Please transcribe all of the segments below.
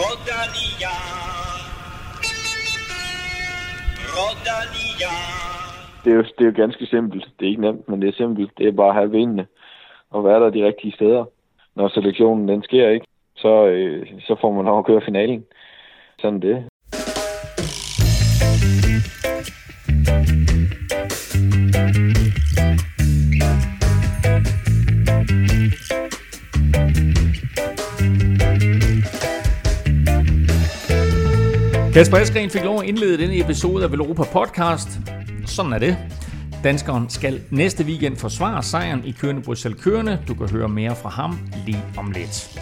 Rodania. Rodania. Det er, jo, det er jo ganske simpelt. Det er ikke nemt, men det er simpelt. Det er bare at have benene og være der de rigtige steder. Når selektionen den sker ikke, så, øh, så får man lov at køre finalen. Sådan det. Kasper Eskren fik lov at indlede denne episode af Velropa Podcast. Sådan er det. Danskeren skal næste weekend forsvare sejren i Kørende Bruxelles Kørende. Du kan høre mere fra ham lige om lidt.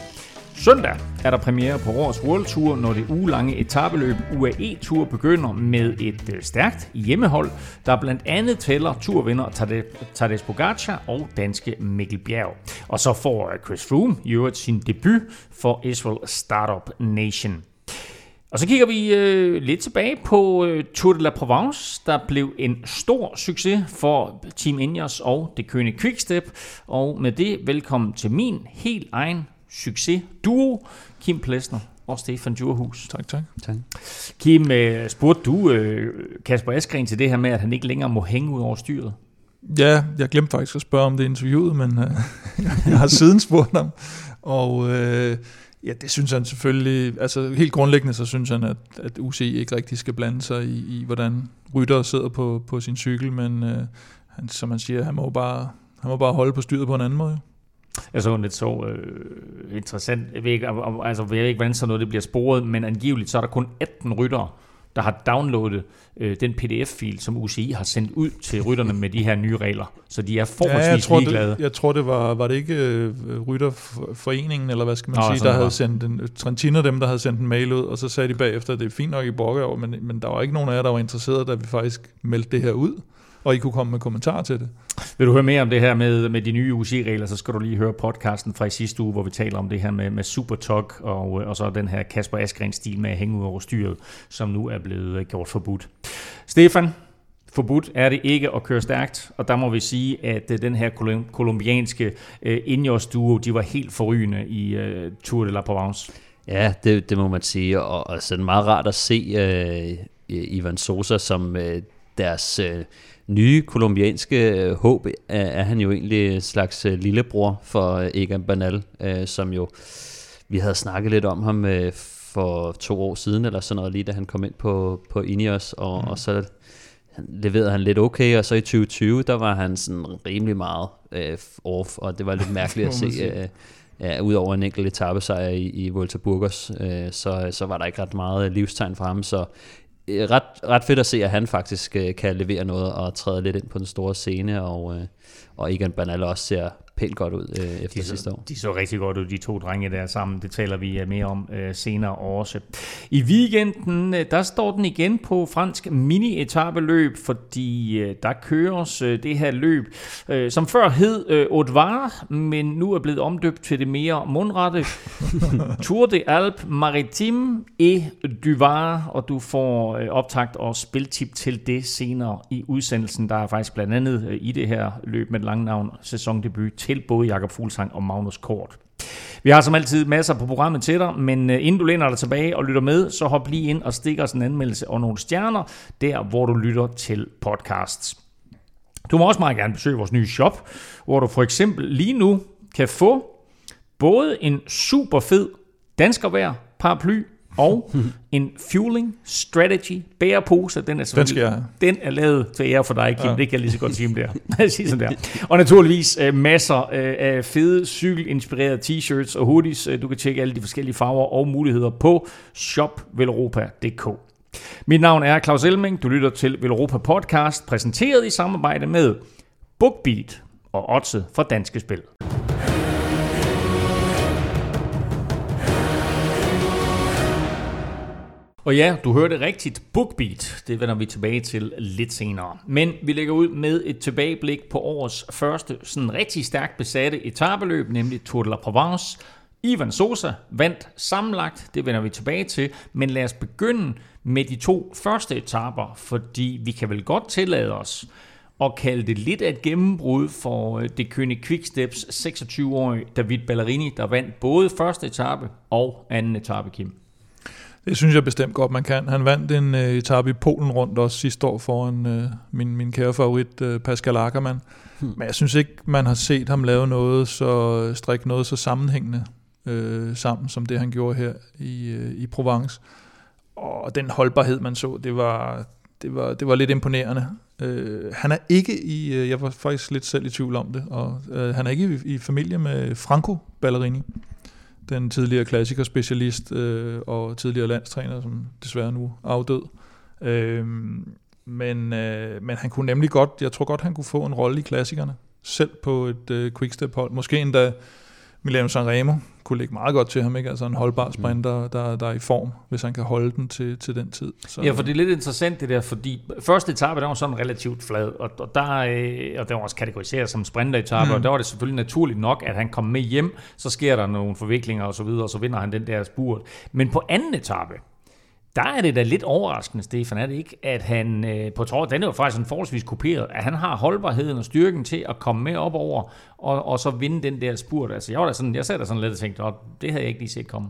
Søndag er der premiere på årets World Tour, når det ugelange etabeløb UAE Tour begynder med et øh, stærkt hjemmehold, der blandt andet tæller turvinder Tadej Pogacar og danske Mikkel Bjerg. Og så får øh, Chris Froome i øvrigt sin debut for Israel Startup Nation. Og så kigger vi øh, lidt tilbage på øh, Tour de la Provence, der blev en stor succes for Team Ineos og det kønne Quickstep. Og med det, velkommen til min helt egen succes duo, Kim Plesner og Stefan Djurhus. Tak, tak. tak. Kim, øh, spurgte du øh, Kasper Askren til det her med, at han ikke længere må hænge ud over styret? Ja, jeg glemte faktisk at spørge om det interviewet, men øh, jeg har siden spurgt ham. Og øh, Ja, det synes han selvfølgelig. Altså helt grundlæggende, så synes han, at, at UCI ikke rigtig skal blande sig i, i hvordan rytter sidder på, på sin cykel, men øh, han, som han siger, han må bare, han må bare holde på styret på en anden måde. Jeg så lidt så øh, interessant. Jeg ved, ikke, altså, jeg ved ikke, hvordan sådan noget det bliver sporet, men angiveligt så er der kun 18 ryttere, der har downloadet øh, den pdf-fil, som UCI har sendt ud til rytterne med de her nye regler. Så de er forholdsvis ja, jeg tror, ligeglade. Det, jeg tror, det var, var det ikke øh, Rytterforeningen, eller hvad skal man Nå, sige, der havde sendt en, Trentino dem, der havde sendt en mail ud, og så sagde de bagefter, at det er fint nok i Borgård, men, men der var ikke nogen af jer, der var interesseret, da vi faktisk meldte det her ud og I kunne komme med kommentarer til det. Vil du høre mere om det her med, med de nye UC-regler, så skal du lige høre podcasten fra i sidste uge, hvor vi taler om det her med, med Supertog og, og så den her Kasper Askren-stil med at hænge ud over styret, som nu er blevet øh, gjort forbudt. Stefan, forbudt er det ikke at køre stærkt, og der må vi sige, at øh, den her kolumbianske uh, Ineos-duo, de var helt forrygende i uh, Tour de la Provence. Ja, det, det må man sige, og, og sådan meget rart at se uh, Ivan Sosa som uh, deres uh, nye kolumbianske øh, håb er, er han jo egentlig en slags øh, lillebror for øh, Egan Bernal, øh, som jo, vi havde snakket lidt om ham øh, for to år siden, eller sådan noget, lige da han kom ind på, på Ineos, og, mm. og så leverede han lidt okay, og så i 2020, der var han sådan rimelig meget øh, off, og det var lidt mærkeligt at se, øh, ja, udover en enkelt etappesejr i, i Volta Burgos, øh, så, så var der ikke ret meget livstegn for ham, så Øh, Øh, ret, ret fedt at se, at han faktisk øh, kan levere noget og træde lidt ind på den store scene, og, øh, og Egan Bernal også ser pænt godt ud øh, efter de så, sidste år. De så rigtig godt ud, de to drenge der sammen. Det taler vi øh, mere om øh, senere også. I weekenden, øh, der står den igen på fransk mini-etabeløb, fordi øh, der køres øh, det her løb, øh, som før hed øh, Haute men nu er blevet omdøbt til det mere mundrette Tour de Alpes Maritime et du Var, og du får øh, optagt og spiltip til det senere i udsendelsen. Der er faktisk blandt andet øh, i det her løb med lang navn sæsondebut til både Jakob Fuglsang og Magnus Kort. Vi har som altid masser på programmet til dig, men øh, inden du læner dig tilbage og lytter med, så hop lige ind og stik os en anmeldelse og nogle stjerner, der hvor du lytter til podcasts. Du må også meget gerne besøge vores nye shop, hvor du for eksempel lige nu kan få både en super fed danskervær paraply og en Fueling Strategy bærepose. Den er, den, skal jeg. den er lavet til ære for dig, Kim. Ja. Det kan jeg lige så godt sige om der. sige sådan der. Og naturligvis uh, masser uh, af fede cykelinspirerede t-shirts og hoodies. Uh, du kan tjekke alle de forskellige farver og muligheder på shopvelropa.dk. Mit navn er Claus Elming. Du lytter til Velropa Podcast, præsenteret i samarbejde med BookBeat og Otse fra Danske Spil. Og ja, du hørte rigtigt. BookBeat, det vender vi tilbage til lidt senere. Men vi lægger ud med et tilbageblik på årets første sådan rigtig stærkt besatte etabeløb, nemlig Tour de la Provence. Ivan Sosa vandt sammenlagt, det vender vi tilbage til, men lad os begynde med de to første etaper, fordi vi kan vel godt tillade os at kalde det lidt af et gennembrud for øh, det kønne Quicksteps 26-årige David Ballerini, der vandt både første etape og anden etape, Kim. Det synes jeg bestemt godt, man kan. Han vandt en uh, etape i Polen rundt også sidste år foran uh, min, min kære favorit uh, Pascal Ackermann. Hmm. Men jeg synes ikke, man har set ham lave noget så strik noget så sammenhængende uh, sammen, som det han gjorde her i, uh, i Provence. Og den holdbarhed, man så, det var, det var, det var lidt imponerende. Uh, han er ikke i, uh, jeg var faktisk lidt selv i tvivl om det, og uh, han er ikke i, i familie med Franco Ballerini den tidligere klassikerspecialist øh, og tidligere landstræner, som desværre nu er afdød. Øh, men, øh, men han kunne nemlig godt, jeg tror godt, han kunne få en rolle i klassikerne, selv på et øh, quickstep-hold. Måske endda Milano Sanremo kunne ligge meget godt til ham, ikke? Altså en holdbar mm. sprinter, der, der er i form, hvis han kan holde den til, til den tid. Så. Ja, for det er lidt interessant det der, fordi første etape, der var sådan relativt flad, og, og der øh, og der var også kategoriseret som sprinteretape, mm. og der var det selvfølgelig naturligt nok, at han kom med hjem, så sker der nogle forviklinger og så videre, og så vinder han den der spurt. Men på anden etape, der er det da lidt overraskende, Stefan, er det ikke, at han, øh, på trods, den er jo faktisk en forholdsvis kopieret, at han har holdbarheden og styrken til at komme med op over, og, og så vinde den der spurt. Altså, jeg var da sådan, jeg sad der sådan lidt og tænkte, at det havde jeg ikke lige set komme.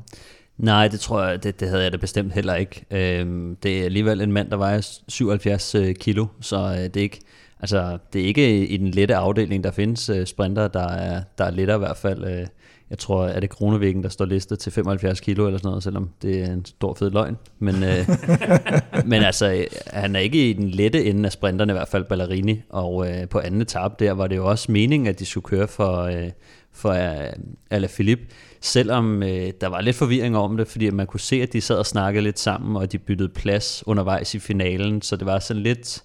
Nej, det tror jeg, det, det havde jeg da bestemt heller ikke. Øhm, det er alligevel en mand, der vejer 77 øh, kilo, så øh, det er ikke, altså, det er ikke i den lette afdeling, der findes øh, sprinter, der er, der er lettere i hvert fald. Øh, jeg tror, er det Kronevæggen, der står listet til 75 kilo eller sådan noget, selvom det er en stor fed løgn. Men, øh, men altså, han er ikke i den lette ende af sprinterne, i hvert fald Ballerini. Og øh, på anden etape der var det jo også meningen, at de skulle køre for, øh, for øh, Alaphilippe. Selvom øh, der var lidt forvirring om det, fordi man kunne se, at de sad og snakkede lidt sammen, og de byttede plads undervejs i finalen. Så det var sådan lidt...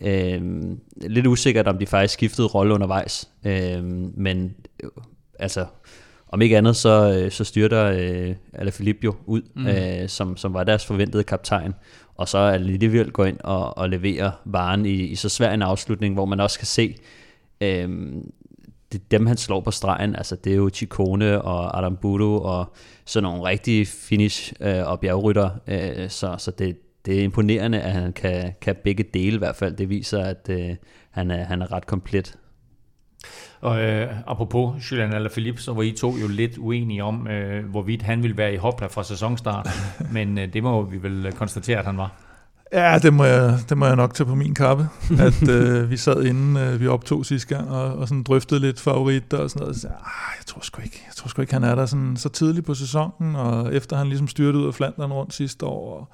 Øh, lidt usikkert, om de faktisk skiftede rolle undervejs. Øh, men øh, altså, om ikke andet, så, øh, så styrter øh, Alaphilippe jo ud, mm. øh, som, som var deres forventede kaptajn. Og så alligevel gå ind og, og levere varen i, i så svær en afslutning, hvor man også kan se, øh, det, dem han slår på stregen, altså det er jo Chikone og Adam Budo og sådan nogle rigtige finish øh, og bjergrytter, øh, så, så det, det er imponerende, at han kan, kan begge dele i hvert fald. Det viser, at øh, han, er, han er ret komplet. Og øh, apropos Julian Alaphilippe, så var I to jo lidt uenige om, øh, hvorvidt han ville være i hopla fra sæsonstart. Men øh, det må vi vel konstatere, at han var. Ja, det må jeg, det må jeg nok tage på min kappe. At øh, vi sad inden øh, vi optog sidste gang og, og sådan drøftede lidt favoritter og sådan noget. Så, ah, jeg tror sgu ikke, jeg tror sgu ikke, han er der sådan, så tidligt på sæsonen, og efter han ligesom styrte ud af Flandern rundt sidste år. Og,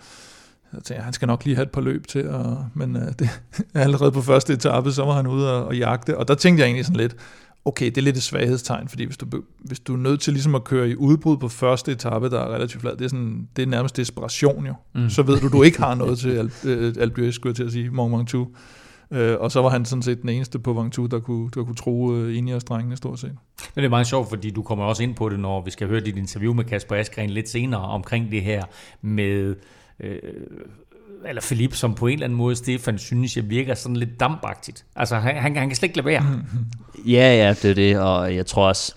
jeg tænkte, han skal nok lige have et par løb til, og, men uh, det, allerede på første etape, så var han ude og, og jagte, og der tænkte jeg egentlig sådan lidt, okay, det er lidt et svaghedstegn, fordi hvis du, hvis du er nødt til ligesom at køre i udbrud på første etape, der er relativt flad, det er, sådan, det er nærmest desperation jo. Mm. Så ved du, du ikke har noget til Alpe d'Huez, skulle jeg til at sige, Mont Ventoux. Uh, og så var han sådan set den eneste på Ventoux, der kunne, der kunne tro ind i os drengene stort set. Men det er meget sjovt, fordi du kommer også ind på det, når vi skal høre dit interview med Kasper Askren lidt senere omkring det her med øh, eller Philip, som på en eller anden måde, Stefan, synes jeg virker sådan lidt dampagtigt. Altså, han, han, han kan slet ikke lade være. Ja, ja, det er det, og jeg tror også,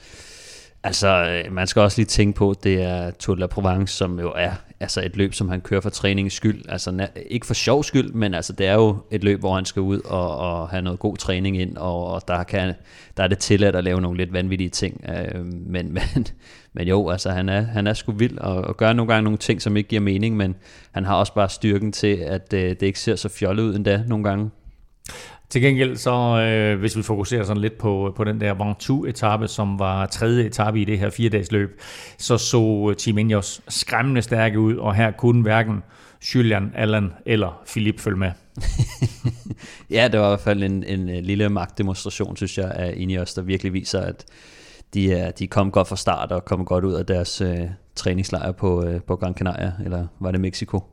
altså, øh, man skal også lige tænke på, det er Tour de la Provence, som jo er altså et løb, som han kører for træningens skyld. Altså ikke for sjov skyld, men altså det er jo et løb, hvor han skal ud og, og have noget god træning ind, og, og der, kan, der er det tilladt at lave nogle lidt vanvittige ting. Øh, men, men, men jo, altså han er, han er sgu vild og, og gør nogle gange nogle ting, som ikke giver mening, men han har også bare styrken til, at øh, det ikke ser så fjollet ud endda nogle gange. Til gengæld så, øh, hvis vi fokuserer sådan lidt på, på den der Ventoux-etappe, som var tredje etape i det her fire-dages løb, så så Team Ineos skræmmende stærke ud, og her kunne hverken Julian, Allan eller Philip følge med. ja, det var i hvert fald en, en øh, lille magtdemonstration, synes jeg, af Ineos, der virkelig viser, at de, er, de kom godt fra start og kom godt ud af deres øh, træningslejr på, øh, på Gran Canaria, eller var det Mexico?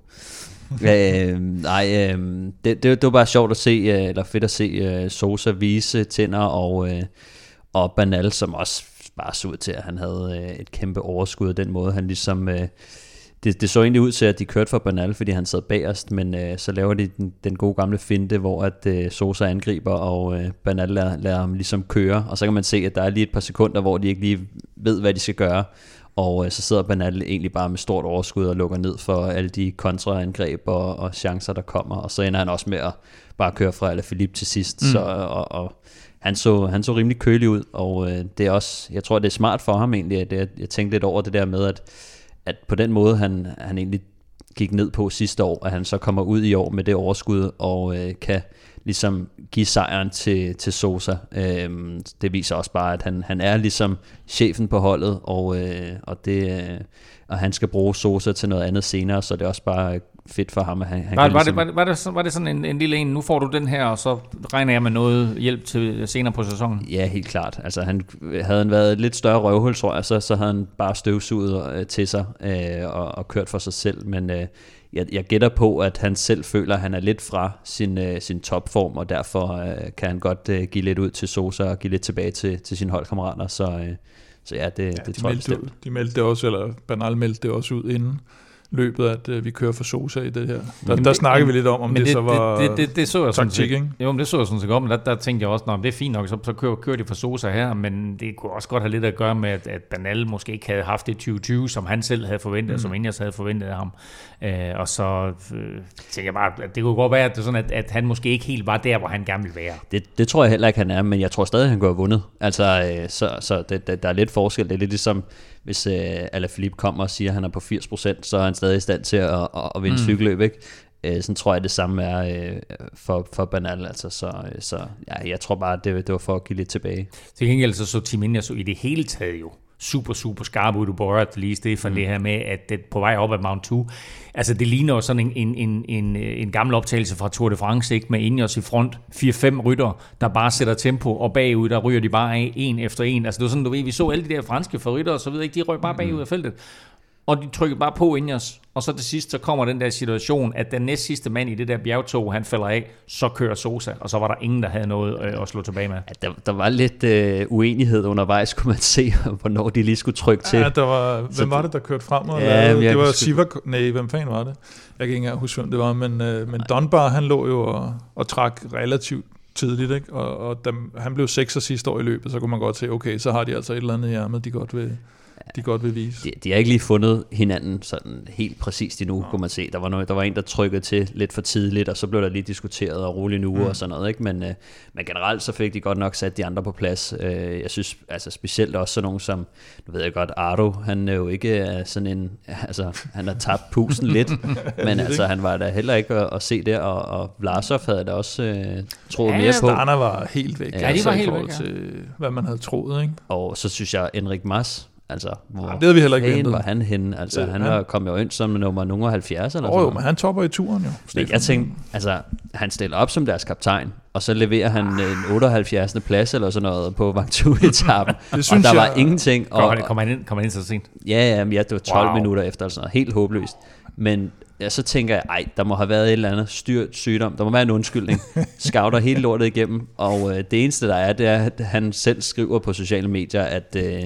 øh, nej, øh, det, det, det var bare sjovt at se, øh, eller fedt at se øh, Sosa vise tænder og, øh, og Banal, som også bare så ud til, at han havde øh, et kæmpe overskud af den måde, han ligesom... Øh, det, det så egentlig ud til, at de kørte for Banal, fordi han sad bagerst, men øh, så laver de den, den gode gamle finte, hvor at øh, Sosa angriber, og øh, Banal lader, lader ham ligesom køre, og så kan man se, at der er lige et par sekunder, hvor de ikke lige ved, hvad de skal gøre, og øh, så sidder Bernal egentlig bare med stort overskud og lukker ned for alle de kontraangreb og, og chancer, der kommer. Og så ender han også med at bare køre fra Alaphilippe til sidst. Mm. Så, og, og han, så, han så rimelig kølig ud, og øh, det er også, jeg tror, det er smart for ham egentlig, at jeg, jeg tænkte lidt over det der med, at, at på den måde, han, han egentlig gik ned på sidste år, at han så kommer ud i år med det overskud og øh, kan ligesom give sejren til, til Sosa. Øhm, det viser også bare, at han, han er ligesom chefen på holdet, og, øh, og, det, øh, og han skal bruge Sosa til noget andet senere, så det er også bare fedt for ham, at han, han var, var, ligesom, det, var, det, var, det, var det sådan en, en lille en, nu får du den her, og så regner jeg med noget hjælp til senere på sæsonen? Ja, helt klart. Altså, han, havde han været et lidt større røvhul, tror jeg, så, så havde han bare støvsuget øh, til sig øh, og, og kørt for sig selv. Men øh, jeg, jeg gætter på, at han selv føler, at han er lidt fra sin, øh, sin topform, og derfor øh, kan han godt øh, give lidt ud til Sosa og give lidt tilbage til, til sine holdkammerater. Så, øh, så ja, det, ja, det de tror jeg bestemt. de meldte det også, eller Bernal meldte det også ud inden løbet, at øh, vi kører for Sosa i det her. Der, der snakker vi lidt om, om Men det, det så var det, det, det, så jeg sådan taktik, set- ikke? Jo, men det så jeg sådan set godt, men der, der tænkte jeg også, at det er fint nok, så, så kører, kører de for Sosa her, men det kunne også godt have lidt at gøre med, at, at Bernal måske ikke havde haft det 2020, som han selv havde forventet, mm. som Ingers havde forventet af ham. Øh, og så øh, tænker jeg bare, at det kunne godt være, at, det er sådan, at, at han måske ikke helt var der, hvor han gerne ville være. Det, det tror jeg heller ikke, han er, men jeg tror stadig, han kunne have vundet. Altså, øh, så, så det, det, der er lidt forskel. Det er lidt ligesom, hvis øh, Alaphilippe kommer og siger, at han er på 80%, så er han stadig i stand til at, at, at vinde mm. cykelløb, ikke? Øh, sådan tror jeg, det samme er øh, for, for Banal. Altså, så, øh, så ja, jeg tror bare, det, det var for at give lidt tilbage. Til gengæld så så Team Ineos i det hele taget jo super, super skarp ud. Du lige, Stefan, mm. det her med, at det på vej op ad Mount 2, altså det ligner jo sådan en, en, en, en, en gammel optagelse fra Tour de France, ikke? med Ineos i front, 4-5 rytter, der bare sætter tempo, og bagud, der ryger de bare af en efter en. Altså det var sådan, du ved, vi så alle de der franske favoritter og så videre, ikke? de røg bare bagud af feltet. Og de trykkede bare på Ineos, og så til sidst, så kommer den der situation, at den næst sidste mand i det der bjergtog, han falder af, så kører Sosa, og så var der ingen, der havde noget øh, at slå tilbage med. Ja, der, der var lidt øh, uenighed undervejs, kunne man se, hvornår de lige skulle trykke til. Ja, der var, Så hvem var det, der kørte frem? Og Ja, det var kan sgu- Siva, nej, hvem fanden var det? Jeg kan ikke engang huske, hvem det var, men, øh, men Dunbar, han lå jo og, og trak relativt tidligt, ikke? og, og da han blev 6 sidste år i løbet, så kunne man godt se, okay, så har de altså et eller andet i ærmet, de godt vil, de godt vil vise. de, de har ikke lige fundet hinanden sådan helt præcist endnu, kunne man se. Der var, noget, der var en, der trykkede til lidt for tidligt, og så blev der lige diskuteret og rolig nu mm. og sådan noget. Ikke? Men, øh, men generelt så fik de godt nok sat de andre på plads. Øh, jeg synes altså specielt også sådan nogen som, nu ved jeg godt, Ardo, han er jo ikke er sådan en, altså han har tabt pusen lidt, men altså han var da heller ikke at, at se der, og, og Vlasov havde da også øh, troet Ja, mere på. Starner var helt væk, Ja, de altså, var i helt væk, ja. til, hvad man havde troet. Ikke? Og så synes jeg, Enrik Mas, altså, hvor Ja, det havde vi heller ikke ventet. var han henne? Altså, Det- han, han- var, kom jo ind som nummer nogen 70 eller Åh sådan jo, men han topper i turen jo. Men Stefan. jeg tænkte, altså, han stiller op som deres kaptajn, og så leverer han en 78. plads eller sådan noget på Vangtu-etappen. og der var jeg- ingenting. Og, Kommer han, kommer han, ind, kommer han ind så sent? ja, ja, men ja, det var 12 Wow. wow. minutter efter, eller sådan noget. helt håbløst. Men ja, så tænker jeg, ej, der må have været et eller andet styrt sygdom. Der må være en undskyldning. Scouter hele lortet igennem. Og øh, det eneste, der er, det er, at han selv skriver på sociale medier, at... Øh,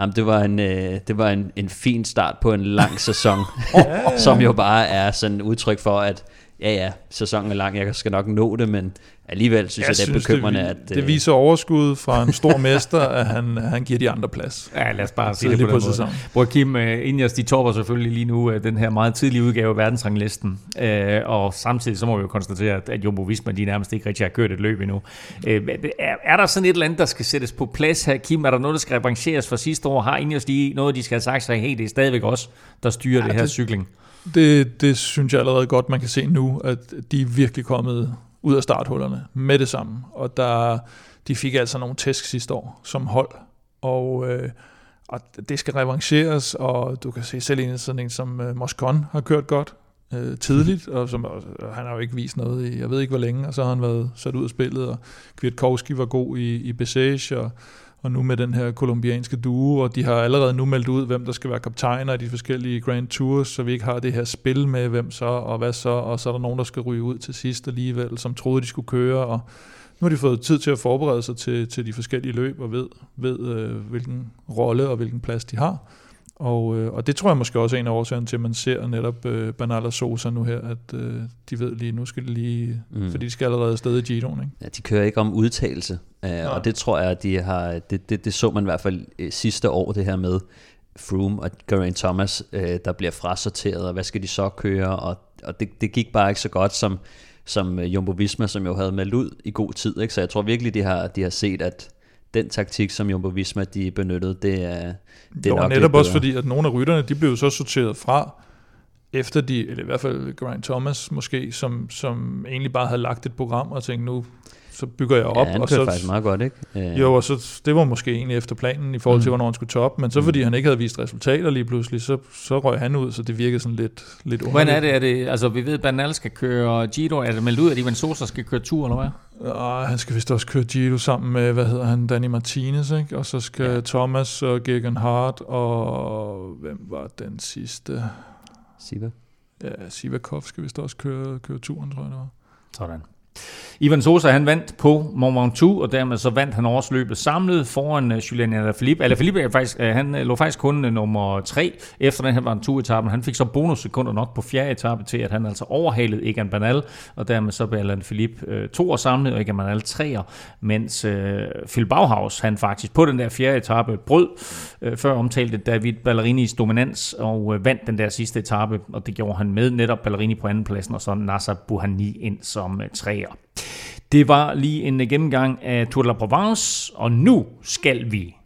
Jamen, det var, en, øh, det var en, en fin start på en lang sæson, som jo bare er sådan et udtryk for, at ja, ja, sæsonen er lang, jeg skal nok nå det, men alligevel synes jeg, jeg det er bekymrende, det, at... det øh, viser overskud fra en stor mester, at han, han giver de andre plads. Ja, lad os bare sige det på på den måde. sæsonen. Hvor Kim uh, Ingers, de topper selvfølgelig lige nu uh, den her meget tidlige udgave af verdensranglisten. Og samtidig så må vi jo konstatere, at, Jumbo Visma, de nærmest ikke rigtig har kørt et løb endnu. Er, er, der sådan et eller andet, der skal sættes på plads her, Kim? Er der noget, der skal revancheres for sidste år? Har Ingers lige noget, de skal have sagt sig, hey, det er stadigvæk os, der styrer ja, det her det- cykling? Det, det synes jeg allerede godt, man kan se nu, at de er virkelig kommet ud af starthullerne med det samme. Og der, de fik altså nogle tæsk sidste år som hold, og, øh, og det skal revancheres, og du kan se selv en sådan en som øh, Moscon har kørt godt øh, tidligt, og som, og øh, han har jo ikke vist noget i, jeg ved ikke hvor længe, og så har han været sat ud af spillet, og Kwiatkowski var god i, i Besage, og, og nu med den her kolumbianske duo, og de har allerede nu meldt ud, hvem der skal være kaptajner i de forskellige Grand Tours, så vi ikke har det her spil med, hvem så, og hvad så, og så er der nogen, der skal ryge ud til sidst alligevel, som troede, de skulle køre, og nu har de fået tid til at forberede sig til, til de forskellige løb, og ved, ved øh, hvilken rolle og hvilken plads de har. Og, øh, og det tror jeg måske også er en af årsagerne til, at man ser netop øh, Bernal og Sosa nu her, at øh, de ved lige, nu skal de lige, Mm. fordi de skal allerede afsted i Giroen, ikke? Ja, de kører ikke om udtalelse, øh, og det tror jeg, at de har, det, det, det så man i hvert fald øh, sidste år, det her med Froome og Geraint Thomas, øh, der bliver frasorteret, og hvad skal de så køre, og, og det, det gik bare ikke så godt som, som øh, Jumbo Visma, som jo havde meldt ud i god tid, ikke? så jeg tror virkelig, de har, de har set, at den taktik, som Jumbo Visma de benyttede, det er, det er var nok netop også fordi, at nogle af rytterne, de blev jo så sorteret fra efter de, eller i hvert fald Geraint Thomas måske, som, som egentlig bare havde lagt et program og tænkt, nu så bygger jeg op. Ja, han og så, faktisk meget godt, ikke? Øh, Jo, og så, det var måske egentlig efter planen i forhold til, Mm. hvornår han skulle toppe, men så fordi han ikke havde vist resultater lige pludselig, så, så røg han ud, så det virkede sådan lidt, lidt Hvordan er det? er det? Altså, vi ved, at Bernal skal køre Giro. Er det meldt ud, at Ivan Sosa skal køre tur, eller hvad? Og han skal vist også køre Giro sammen med, hvad hedder han, Danny Martinez, ikke? Og så skal ja. Thomas og Gegan Hart og hvem var den sidste? Siva. Ja, Sivakov skal vist også køre, køre turen, tror jeg det var. Sådan. Ivan Sosa, han vandt på Mont Ventoux, og dermed så vandt han årsløbet samlet foran uh, Julian Alaphilippe. Alaphilippe er faktisk, uh, han øh, lå faktisk kun uh, nummer 3 efter den her Ventoux-etappen. Han fik så bonussekunder nok på fjerde etape til, at han altså overhalede Egan Bernal, og dermed så blev Alaphilippe uh, to år samlet, og Egan Bernal treer, mens uh, Phil Bauhaus, han faktisk på den der fjerde etape brød uh, før omtalte David Ballerinis dominans og uh, vandt den der sidste etape, og det gjorde han med netop Ballerini på andenpladsen, og så Nasser Buhani ind som uh. Det var lige en gennemgang af Tour de la Provence, og nu skal vi...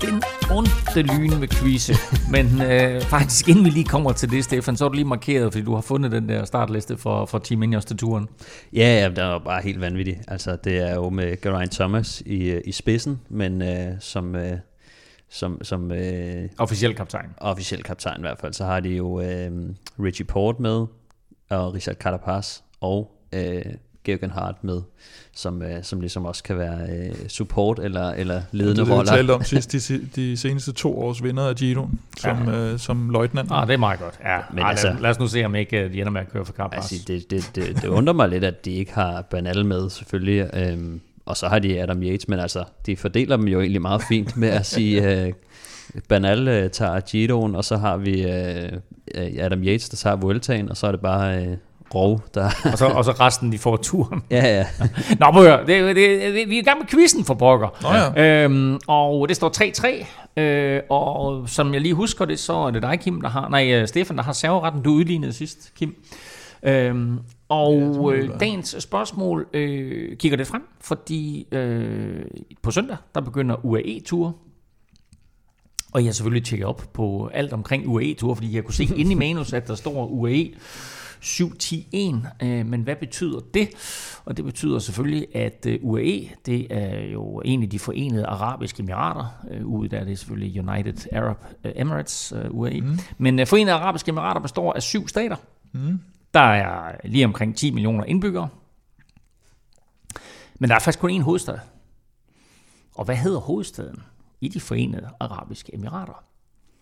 Den onde lyn med quizze. Men øh, faktisk inden vi lige kommer til det, Stefan, så er du lige markeret, fordi du har fundet den der startliste for, for Team Ineos til turen. Ja, ja, det er bare helt vanvittigt. Altså, det er jo med Geraint Thomas i, i spidsen, men øh, som, øh, som, som øh, Officiel kaptajn. officiel kaptajn i hvert fald, så har de jo øh, Richie Port med, og Richard Carapaz, og øh, Georgen Hart med, som, øh, som ligesom også kan være øh, support eller, eller ledende det, det vi roller. talte om sidst, de, de seneste to års vinder af Giroen, som, ja. øh, som løjtnant. Ah, det er meget godt. Ja, Men Ej, altså- lad, lad os nu se, om ikke øh, de ender med at køre for Carapaz. Altså, det, det, det, det undrer mig lidt, at de ikke har Bernal med, selvfølgelig. Øhm, og så har de Adam Yates, men altså, de fordeler dem jo egentlig meget fint med at sige, øh, Bernal øh, tager Giroen, og så har vi øh, øh, Adam Yates, der tager Vueltaen, og så er det bare øh, Rov, der... og, så, og så resten, de får turen. ja, ja. Nå, må høre, det, det, det, vi er i gang med quizzen for pokker. Nå ja. Øhm, og det står 3-3, øh, og som jeg lige husker det, så er det dig, Kim, der har, nej, øh, Stefan, der har serveretten. Du udlignede sidst, Kim. Øhm, og øh, dagens spørgsmål øh, kigger det frem, fordi øh, på søndag, der begynder UAE-ture. Og jeg har selvfølgelig tjekket op på alt omkring UAE-ture, fordi jeg kunne se inde i manus, at der står UAE 7-10-1. Øh, men hvad betyder det? Og det betyder selvfølgelig, at øh, UAE, det er jo en af de forenede arabiske emirater. Øh, ude der er det selvfølgelig United Arab øh, Emirates, øh, UAE. Mm. Men forenede arabiske emirater består af syv stater. Mm. Der er lige omkring 10 millioner indbyggere. Men der er faktisk kun én hovedstad. Og hvad hedder hovedstaden i de forenede arabiske emirater?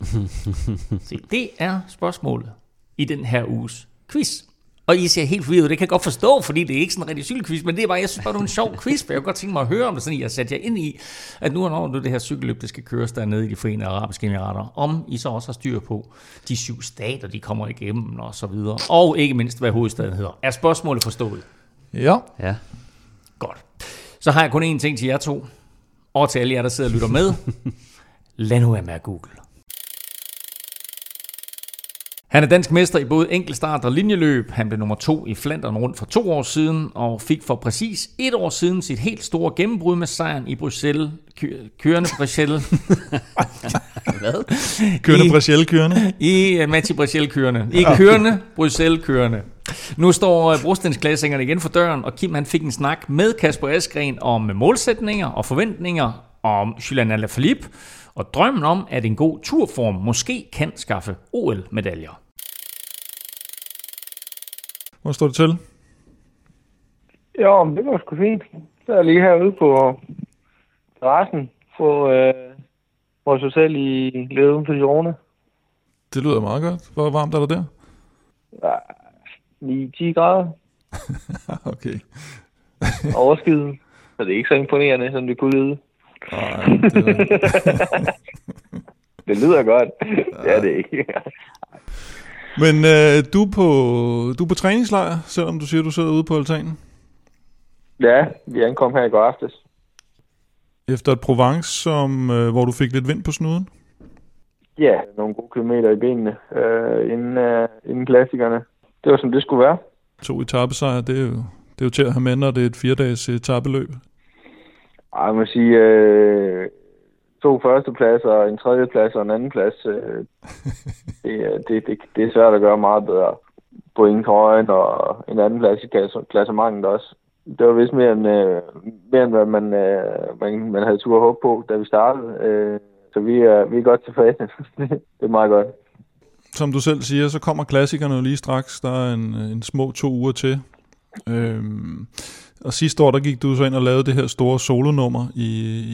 Se, det er spørgsmålet i den her uges quiz. Og I ser helt forvirret ud, det kan jeg godt forstå, fordi det er ikke sådan en rigtig cykelquiz, men det er bare, jeg synes bare, det er en sjov quiz, for jeg kunne godt tænke mig at høre om det, sådan at jeg satte jer ind i, at nu når nu det her cykelløb, det skal køres dernede i de forenede arabiske emirater, om I så også har styr på de syv stater, de kommer igennem og så videre, og ikke mindst, hvad hovedstaden hedder. Er spørgsmålet forstået? Ja, ja. Godt. Så har jeg kun én ting til jer to, og til alle jer, der sidder og lytter med. Lad nu være med at google. Han er dansk mester i både enkeltstart og linjeløb. Han blev nummer to i Flandern rundt for to år siden, og fik for præcis et år siden sit helt store gennembrud med sejren i Bruxelles. Kø- kørende Bruxelles. Hvad? kørende I- Brasiel kørende. I uh, Mati Bruxelles kørende. I kørende, Bruxelles kørende. Nu står uh, brostensklassingerne igen for døren, og Kim han fik en snak med Kasper Askren om målsætninger og forventninger om Julian Alaphilippe, og drømmen om, at en god turform måske kan skaffe OL-medaljer. Hvor står det til? Jo, men det var sgu fint. Så er jeg lige herude på terrassen på øh, vores hotel i lidt uden for Girone. Det lyder meget godt. Hvor varmt er der der? Lige 10 grader okay. overskyet. Så det er ikke så imponerende, som det kunne lyde. Nej, det, Det lyder godt. Det er det ikke. men øh, du, er på, du er på træningslejr, selvom du siger, du sidder ude på altanen. ja, vi ankom her i går aftes. Efter et Provence, som, øh, hvor du fik lidt vind på snuden. Ja, nogle gode kilometer i benene øh, inden, øh, inden klassikerne. Det var som det skulle være. To etappesejre, det er jo, det er jo til at have med, når det er et fire-dages etabeløb. Ej, jeg må sige, øh, to førstepladser, en tredjeplads og en anden plads. Øh, det, er- det, det, det er svært at gøre meget bedre. Pointtrøjen og en anden plads i klasse- klassementet også. Det var vist mere end, øh, mere end hvad man, øh, man, man havde tur håb på, da vi startede. Øh, så vi er, vi er godt tilfredse. det er meget godt. Som du selv siger, så kommer klassikerne jo lige straks. Der er en, en små to uger til. Øhm, og sidste år, der gik du så ind og lavede det her store solonummer i,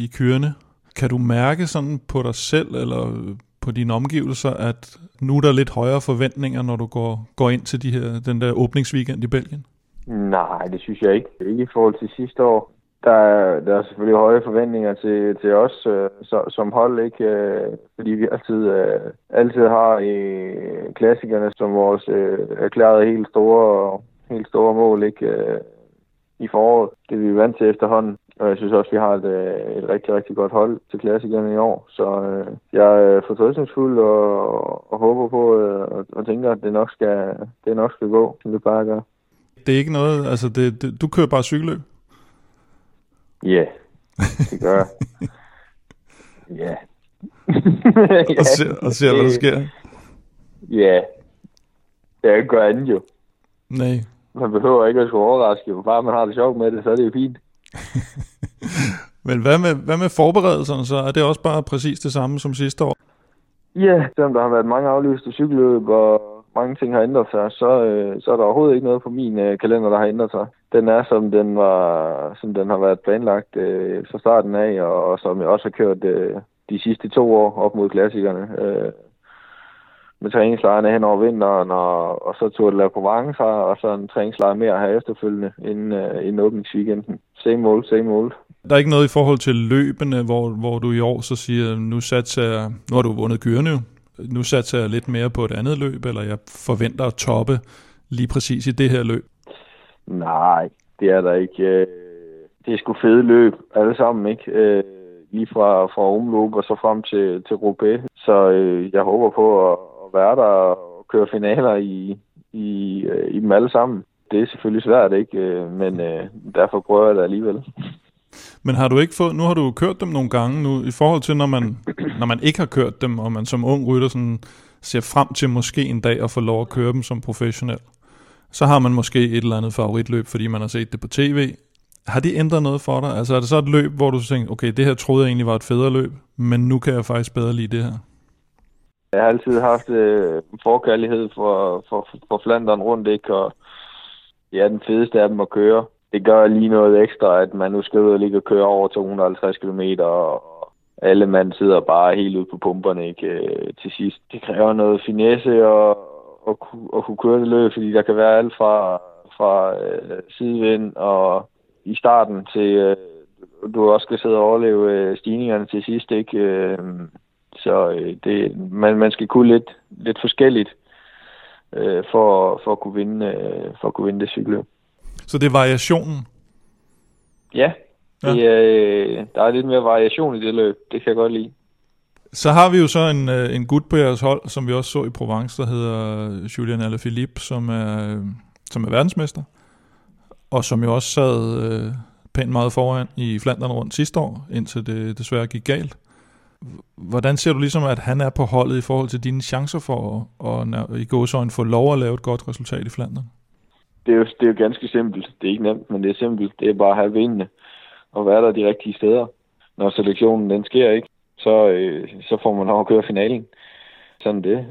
i kyrene. Kan du mærke sådan på dig selv, eller på dine omgivelser, at nu er der lidt højere forventninger, når du går, går ind til de her, den der åbningsweekend i Belgien? Nej, det synes jeg ikke. Ikke i forhold til sidste år. Der er, der er selvfølgelig høje forventninger til, til os øh, så, som hold, ikke? Øh, fordi vi altid, øh, altid har øh, klassikerne som vores øh, erklærede helt store, helt store mål ikke? Øh, i foråret. Det er vi vant til efterhånden. Og jeg synes også, vi har et, øh, et rigtig, rigtig godt hold til klassikerne i år. Så øh, jeg er fortrøstningsfuld og, og håber på øh, og, og tænker, at det nok skal, det nok skal gå, som det bare gør. Det er ikke noget, altså det, det, du kører bare cykelløb. Ja, det gør jeg. Ja. og ser, og ser hvad der sker. Ja. Jeg gør andet jo. Nej. Man behøver ikke at skulle overraske, jo. bare man har det sjovt med det, så er det jo fint. Men hvad med, hvad med forberedelserne så? Er det også bare præcis det samme som sidste år? Ja, selvom der har været mange aflyste cykelløb, og mange ting har ændret sig, så, øh, så er der overhovedet ikke noget på min øh, kalender, der har ændret sig. Den er, som den, var, som den har været planlagt øh, fra starten af, og, og som jeg også har kørt øh, de sidste to år op mod klassikerne. Øh, med træningslejrene hen over vinteren, og, og så tog det La Provence, og så en træningslejr mere her efterfølgende, inden, øh, inden åbningsweekenden. Same old, same old. Der er ikke noget i forhold til løbene, hvor, hvor du i år så siger, nu satser nu har du vundet kørende nu satser jeg lidt mere på et andet løb, eller jeg forventer at toppe lige præcis i det her løb? Nej, det er der ikke. Øh, det er sgu fede løb, alle sammen, ikke? Øh, lige fra, fra omløb og så frem til, til Roubaix. Så øh, jeg håber på at, at være der og køre finaler i, i, i dem alle sammen. Det er selvfølgelig svært, ikke? Men derfor prøver jeg det alligevel. Men har du ikke fået, nu har du kørt dem nogle gange nu, i forhold til når man, når man ikke har kørt dem, og man som ung rytter sådan ser frem til måske en dag at få lov at køre dem som professionel, så har man måske et eller andet favoritløb, fordi man har set det på tv. Har det ændret noget for dig? Altså er det så et løb, hvor du tænker, okay, det her troede jeg egentlig var et federe løb, men nu kan jeg faktisk bedre lide det her? Jeg har altid haft øh, forkærlighed for, for, for Flandern rundt, ikke? Og ja, den fedeste af dem at køre. Det gør lige noget ekstra, at man nu skal ud og ligge og køre over 250 km, og alle mand sidder bare helt ude på pumperne, ikke? Øh, til sidst. Det kræver noget finesse og, og, ku- og kunne køre det løb, fordi der kan være alt fra, fra øh, sidevind og i starten til, øh, du også skal sidde og overleve øh, stigningerne til sidst, ikke? Øh, så øh, det, man, man skal kunne lidt, lidt forskelligt øh, for, for, at kunne vinde, øh, for at kunne vinde det cykelløb. Så det er variationen. Ja, det, øh, der er lidt mere variation i det løb. Det kan jeg godt lide. Så har vi jo så en, øh, en gut på jeres hold, som vi også så i Provence, der hedder øh, Julian Alaphilippe, som er, øh, som er verdensmester, og som jo også sad øh, pænt meget foran i Flandern rundt sidste år, indtil det desværre gik galt. Hvordan ser du ligesom, at han er på holdet i forhold til dine chancer for at, at i gåsøjne få lov at lave et godt resultat i Flandern? Det er, jo, det er jo ganske simpelt. Det er ikke nemt, men det er simpelt. Det er bare at have vindende og være der de rigtige steder. Når selektionen den sker, ikke, så, øh, så får man lov at køre finalen. Sådan det.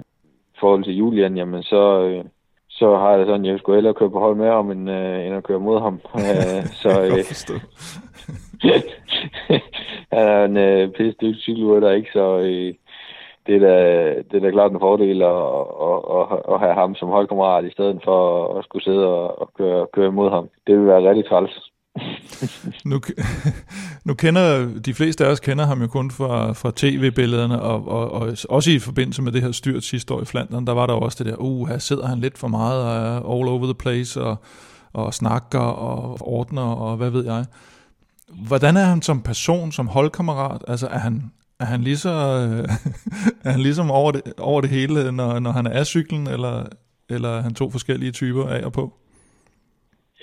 I forhold til Julian, jamen så, øh, så har jeg det sådan, jeg skulle hellere køre på hold med ham, end, øh, end at køre mod ham. Øh, så øh, han er en øh, pisse dygtig cykelrytter, ikke? Så øh, det, er da, det er da klart en fordel at, at, at, at have ham som holdkammerat, i stedet for at skulle sidde og, og køre, køre imod ham. Det vil være rigtig træls. Nu, nu kender de fleste af os kender ham jo kun fra, fra tv-billederne, og, og, og også i forbindelse med det her styrt sidste år i Flandern, der var der jo også det der, uh, her sidder han lidt for meget og er all over the place, og, og snakker og ordner, og hvad ved jeg. Hvordan er han som person, som holdkammerat? Altså er han, er han lige så, er han ligesom over det, over det hele, når, når han er af cyklen, eller, eller er han to forskellige typer af og på?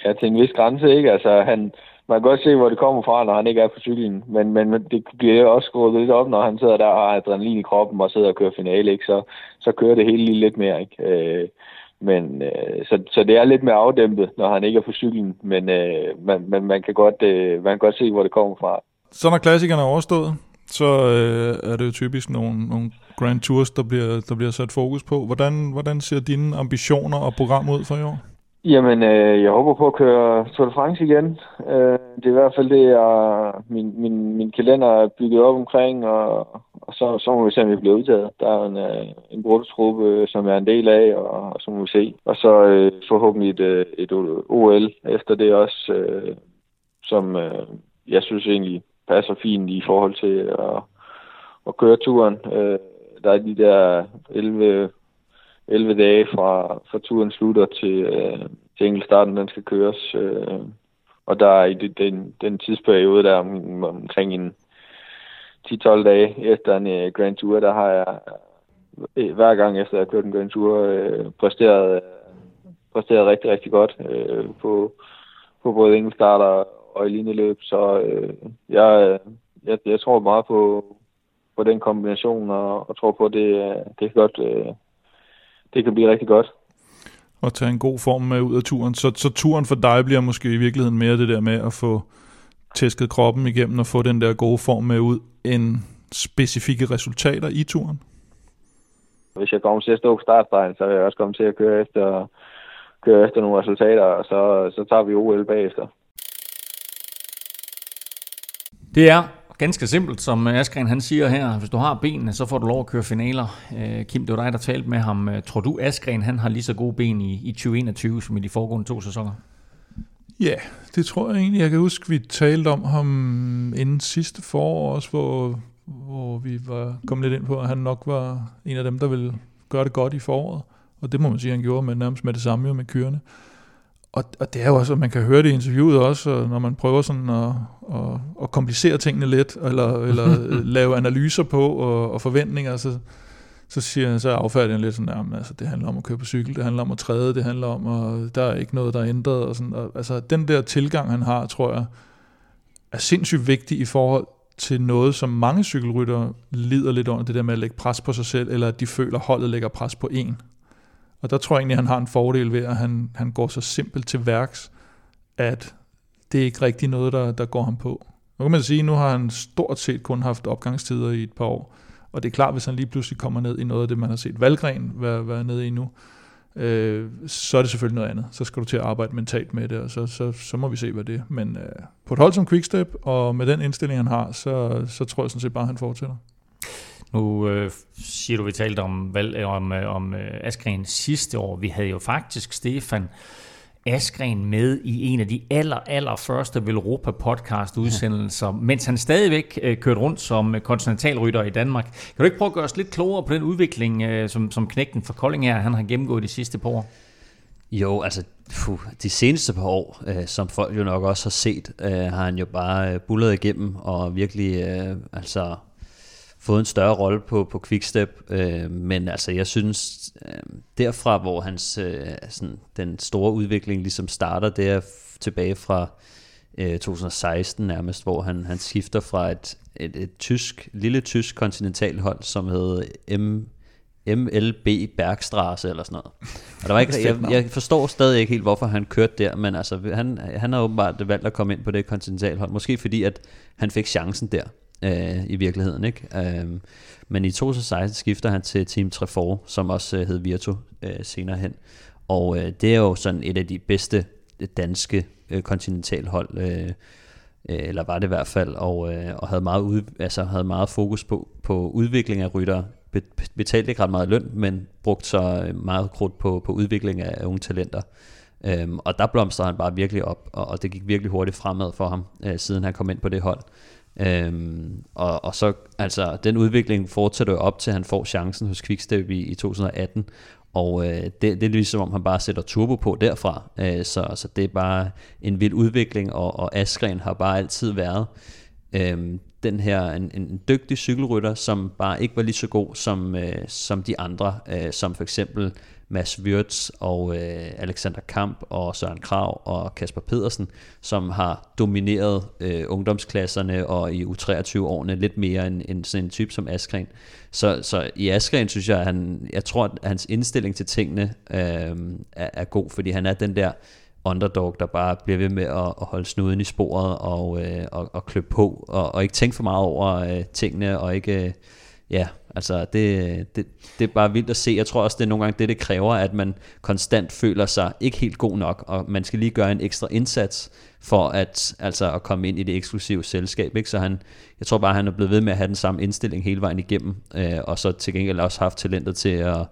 Ja, til en vis grænse, ikke? Altså, han, man kan godt se, hvor det kommer fra, når han ikke er på cyklen. Men, men det bliver også skruet lidt op, når han sidder der og har adrenalin i kroppen og sidder og kører finale, ikke? Så, så kører det hele lige lidt mere. Ikke? Øh, men, øh, så, så det er lidt mere afdæmpet, når han ikke er på cyklen. Men, øh, man, man, man, kan godt, øh, man kan godt se, hvor det kommer fra. Så når klassikerne er overstået, så øh, er det jo typisk nogle, nogle Grand Tours, der bliver, der bliver sat fokus på. Hvordan, hvordan ser dine ambitioner og program ud for i år? Jamen, øh, jeg håber på at køre Tour de France igen. Øh, det er i hvert fald det, jeg, min, min, min kalender er bygget op omkring, og, og så, så må vi se, om vi bliver udtaget. Der er en, øh, en bruttotruppe, som jeg er en del af, og, og så må vi se. Og så øh, forhåbentlig et, øh, et OL efter det også, øh, som øh, jeg synes egentlig passer fint i forhold til at, at køre turen. Øh, der er de der 11 11 dage fra, fra turen slutter til, øh, til enkeltstarten, den skal køres. Øh, og der er i den, den tidsperiode der om, omkring en 10-12 dage efter en øh, Grand Tour, der har jeg øh, hver gang efter jeg har kørt en Grand Tour øh, præsteret, øh, præsteret rigtig, rigtig godt øh, på, på både enkeltstarter og i løb. Så øh, jeg, jeg, jeg tror meget på, på den kombination og, og tror på, at det, øh, det kan godt øh, det kan blive rigtig godt. Og tage en god form med ud af turen. Så, så turen for dig bliver måske i virkeligheden mere det der med at få tæsket kroppen igennem og få den der gode form med ud, end specifikke resultater i turen? Hvis jeg kommer til at stå på startstregen, så vil jeg også komme til at køre efter, køre efter nogle resultater, og så, så tager vi OL bagefter. Det er ganske simpelt, som Askren han siger her. Hvis du har benene, så får du lov at køre finaler. Øh, Kim, det var dig, der talte med ham. Øh, tror du, Askren han har lige så gode ben i, i 2021 som i de foregående to sæsoner? Ja, det tror jeg egentlig. Jeg kan huske, vi talte om ham inden sidste forår også, hvor, hvor vi var kommet lidt ind på, at han nok var en af dem, der ville gøre det godt i foråret. Og det må man sige, han gjorde med nærmest med det samme jo med kørende. Og, og det er jo også, at man kan høre det i interviewet også, når man prøver sådan at, at, at komplicere tingene lidt, eller, eller lave analyser på og, og forventninger, så, så siger så affærdiger han lidt sådan, at altså, det handler om at køre på cykel, det handler om at træde, det handler om, at der er ikke noget, der er ændret. Og sådan, og, altså den der tilgang, han har, tror jeg, er sindssygt vigtig i forhold til noget, som mange cykelryttere lider lidt under, det der med at lægge pres på sig selv, eller at de føler, at holdet lægger pres på en. Og der tror jeg egentlig, at han har en fordel ved, at han, han går så simpelt til værks, at det er ikke rigtig noget, der, der går ham på. Nu kan man sige, at nu har han stort set kun haft opgangstider i et par år. Og det er klart, hvis han lige pludselig kommer ned i noget af det, man har set Valgren være, være nede i nu, øh, så er det selvfølgelig noget andet. Så skal du til at arbejde mentalt med det, og så, så, så må vi se, hvad det er. Men øh, på et hold som Quickstep, og med den indstilling, han har, så, så tror jeg sådan set bare, at han fortsætter. Nu øh, siger du, vi talte om, valg, om, øh, om øh, Askren sidste år. Vi havde jo faktisk Stefan Askren med i en af de aller, aller første Velropa podcast udsendelser, ja. mens han stadigvæk øh, kørte rundt som kontinentalrytter i Danmark. Kan du ikke prøve at gøre os lidt klogere på den udvikling, øh, som, som knægten for Kolding her, han har gennemgået de sidste par år? Jo, altså puh, de seneste par år, øh, som folk jo nok også har set, øh, har han jo bare øh, bullet igennem og virkelig øh, altså fået en større rolle på, på Quickstep, øh, men altså jeg synes, øh, derfra hvor hans, øh, sådan, den store udvikling ligesom starter, det er tilbage fra øh, 2016 nærmest, hvor han, han skifter fra et, et, et tysk, lille tysk kontinentalhold, som hed M, MLB Bergstraße eller sådan noget. Og der var ikke, jeg, jeg forstår stadig ikke helt, hvorfor han kørte der, men altså, han, han har åbenbart valgt at komme ind på det kontinentalhold, måske fordi, at han fik chancen der øh, i virkeligheden. Ikke? Øh, men i 2016 skifter han til Team Trefort, som også øh, hed Virtu øh, senere hen. Og øh, det er jo sådan et af de bedste danske øh, kontinentalhold, øh, øh, eller var det i hvert fald, og, øh, og havde, meget ud, altså, havde meget fokus på, på udvikling af rytter. Betalte ikke ret meget løn, men brugte så øh, meget krudt på, på udvikling af unge talenter. Øhm, og der blomstrede han bare virkelig op, og, og det gik virkelig hurtigt fremad for ham, øh, siden han kom ind på det hold. Øhm, og, og så, altså, den udvikling fortsætter jo op til, at han får chancen hos Quickstep i, i 2018, og øh, det, det er ligesom om, han bare sætter turbo på derfra, øh, så, så det er bare en vild udvikling, og, og Askren har bare altid været øh, den her, en, en dygtig cykelrytter, som bare ikke var lige så god som, øh, som de andre, øh, som for eksempel Mads Wirtz og øh, Alexander Kamp og Søren Krav og Kasper Pedersen, som har domineret øh, ungdomsklasserne og i U23-årene lidt mere end, end sådan en type som Askren. Så, så i Askren synes jeg, at han, jeg tror, at hans indstilling til tingene øh, er, er god, fordi han er den der underdog, der bare bliver ved med at, at holde snuden i sporet og, øh, og, og klø på, og, og ikke tænke for meget over øh, tingene, og ikke, øh, ja, altså det, det, det er bare vildt at se. Jeg tror også, det er nogle gange det, det kræver, at man konstant føler sig ikke helt god nok, og man skal lige gøre en ekstra indsats for at, altså at komme ind i det eksklusive selskab. Ikke? Så han, jeg tror bare, han er blevet ved med at have den samme indstilling hele vejen igennem, øh, og så til gengæld også haft talentet til at,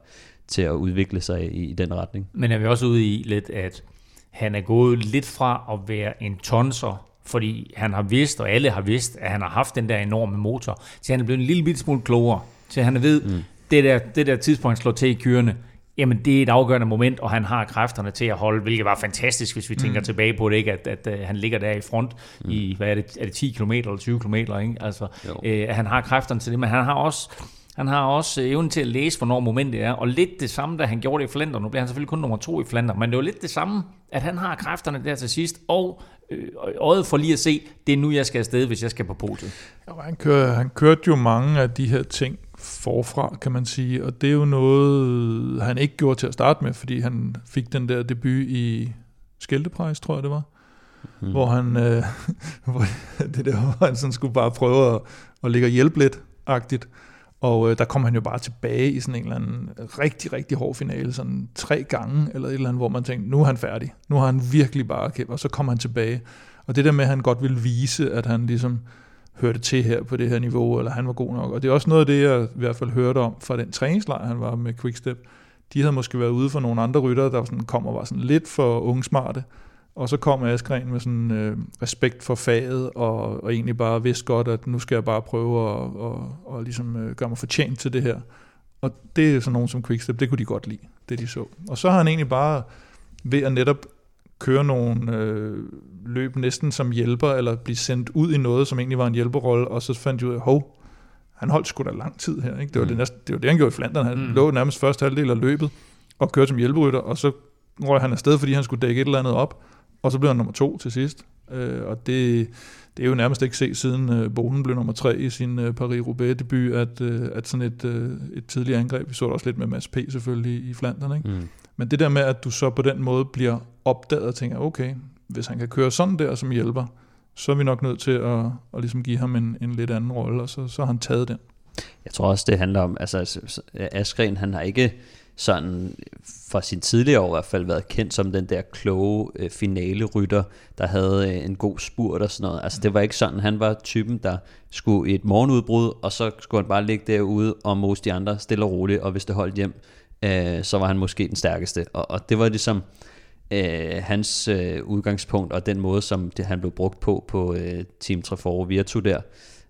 til at udvikle sig i, i den retning. Men er vi også ude i lidt, at han er gået lidt fra at være en tonser, fordi han har vidst, og alle har vidst, at han har haft den der enorme motor, til han er blevet en lille smule klogere, til han ved, mm. det, der, det der tidspunkt slår til i kørende, jamen det er et afgørende moment, og han har kræfterne til at holde, hvilket var fantastisk, hvis vi tænker mm. tilbage på det, ikke? At, at, at han ligger der i front mm. i, hvad er det, er det 10 km eller 20 km, ikke? Altså, øh, han har kræfterne til det, men han har også han har også evnen til at læse, hvornår momentet er, og lidt det samme, da han gjorde det i Flandern. Nu bliver han selvfølgelig kun nummer to i Flandern, men det var lidt det samme, at han har kræfterne der til sidst, og øh, øjet for lige at se, det er nu, jeg skal afsted, hvis jeg skal på podiet. Ja, han, kører, han kørte jo mange af de her ting forfra, kan man sige, og det er jo noget, han ikke gjorde til at starte med, fordi han fik den der debut i Skældeprejs, tror jeg det var, hmm. hvor han, øh, hvor det der, hvor han sådan skulle bare prøve at, at ligge og hjælpe lidt, agtigt. Og øh, der kom han jo bare tilbage i sådan en eller anden rigtig, rigtig hård finale, sådan tre gange, eller et eller andet, hvor man tænkte, nu er han færdig. Nu har han virkelig bare kæmpet, og så kom han tilbage. Og det der med, at han godt ville vise, at han ligesom hørte til her på det her niveau, eller han var god nok. Og det er også noget af det, jeg i hvert fald hørte om fra den træningslejr, han var med Quickstep. De havde måske været ude for nogle andre ryttere, der sådan kom og var sådan lidt for ungesmarte, og så kom Askren med sådan øh, respekt for faget, og, og egentlig bare vidste godt, at nu skal jeg bare prøve at og, og ligesom, øh, gøre mig fortjent til det her. Og det er sådan nogen som Quickstep, det kunne de godt lide, det de så. Og så har han egentlig bare ved at netop køre nogle øh, løb næsten som hjælper, eller blive sendt ud i noget, som egentlig var en hjælperrolle, og så fandt de ud af, hov, han holdt sgu da lang tid her. Ikke? Det, var mm. det, næste, det var det, han gjorde i Flandern. Han mm. lå nærmest første halvdel af løbet, og kørte som hjælperytter, og så røg han afsted, fordi han skulle dække et eller andet op, og så blev han nummer to til sidst. Øh, og det, det er jo nærmest ikke set siden øh, Bonen blev nummer tre i sin øh, Paris-Roubaix-debut, at, øh, at sådan et, øh, et tidligt angreb, vi så det også lidt med Mads P. selvfølgelig i Flandern, ikke? Mm. Men det der med, at du så på den måde bliver opdaget og tænker, okay, hvis han kan køre sådan der som hjælper, så er vi nok nødt til at, at ligesom give ham en, en lidt anden rolle, og så, så har han taget den. Jeg tror også, det handler om, altså Askren, han har ikke sådan fra sin tidligere år i hvert fald været kendt som den der kloge øh, finale rytter, der havde øh, en god spurt og sådan noget. Altså det var ikke sådan, han var typen, der skulle i et morgenudbrud, og så skulle han bare ligge derude og mose de andre stille og roligt, og hvis det holdt hjem, øh, så var han måske den stærkeste. Og, og det var ligesom øh, hans øh, udgangspunkt, og den måde, som det, han blev brugt på på øh, Team Traforo Virtu der.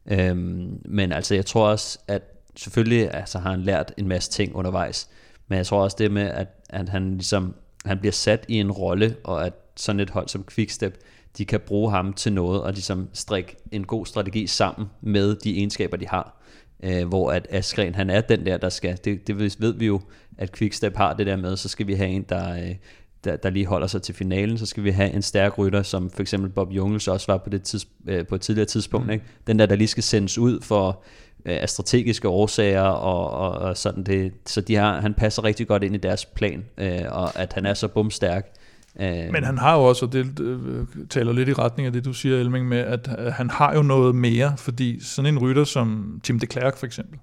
Øh, men altså jeg tror også, at selvfølgelig altså, har han lært en masse ting undervejs, men jeg tror også det med, at, at han ligesom han bliver sat i en rolle, og at sådan et hold som Quickstep, de kan bruge ham til noget, og ligesom strikke en god strategi sammen med de egenskaber, de har. Øh, hvor at Askren, han er den der, der skal, det, det ved vi jo, at Quickstep har det der med, så skal vi have en, der, øh, der, der lige holder sig til finalen, så skal vi have en stærk rytter, som for eksempel Bob Jungels også var på, det tids, øh, på et tidligere tidspunkt. Mm. Ikke? Den der, der lige skal sendes ud for øh, af strategiske årsager, og, og, og sådan det, så de har, han passer rigtig godt ind i deres plan, øh, og at han er så bumstærk. Øh. Men han har jo også, og det øh, taler lidt i retning af det, du siger, Elming, med, at øh, han har jo noget mere, fordi sådan en rytter som Tim de Klerk for eksempel,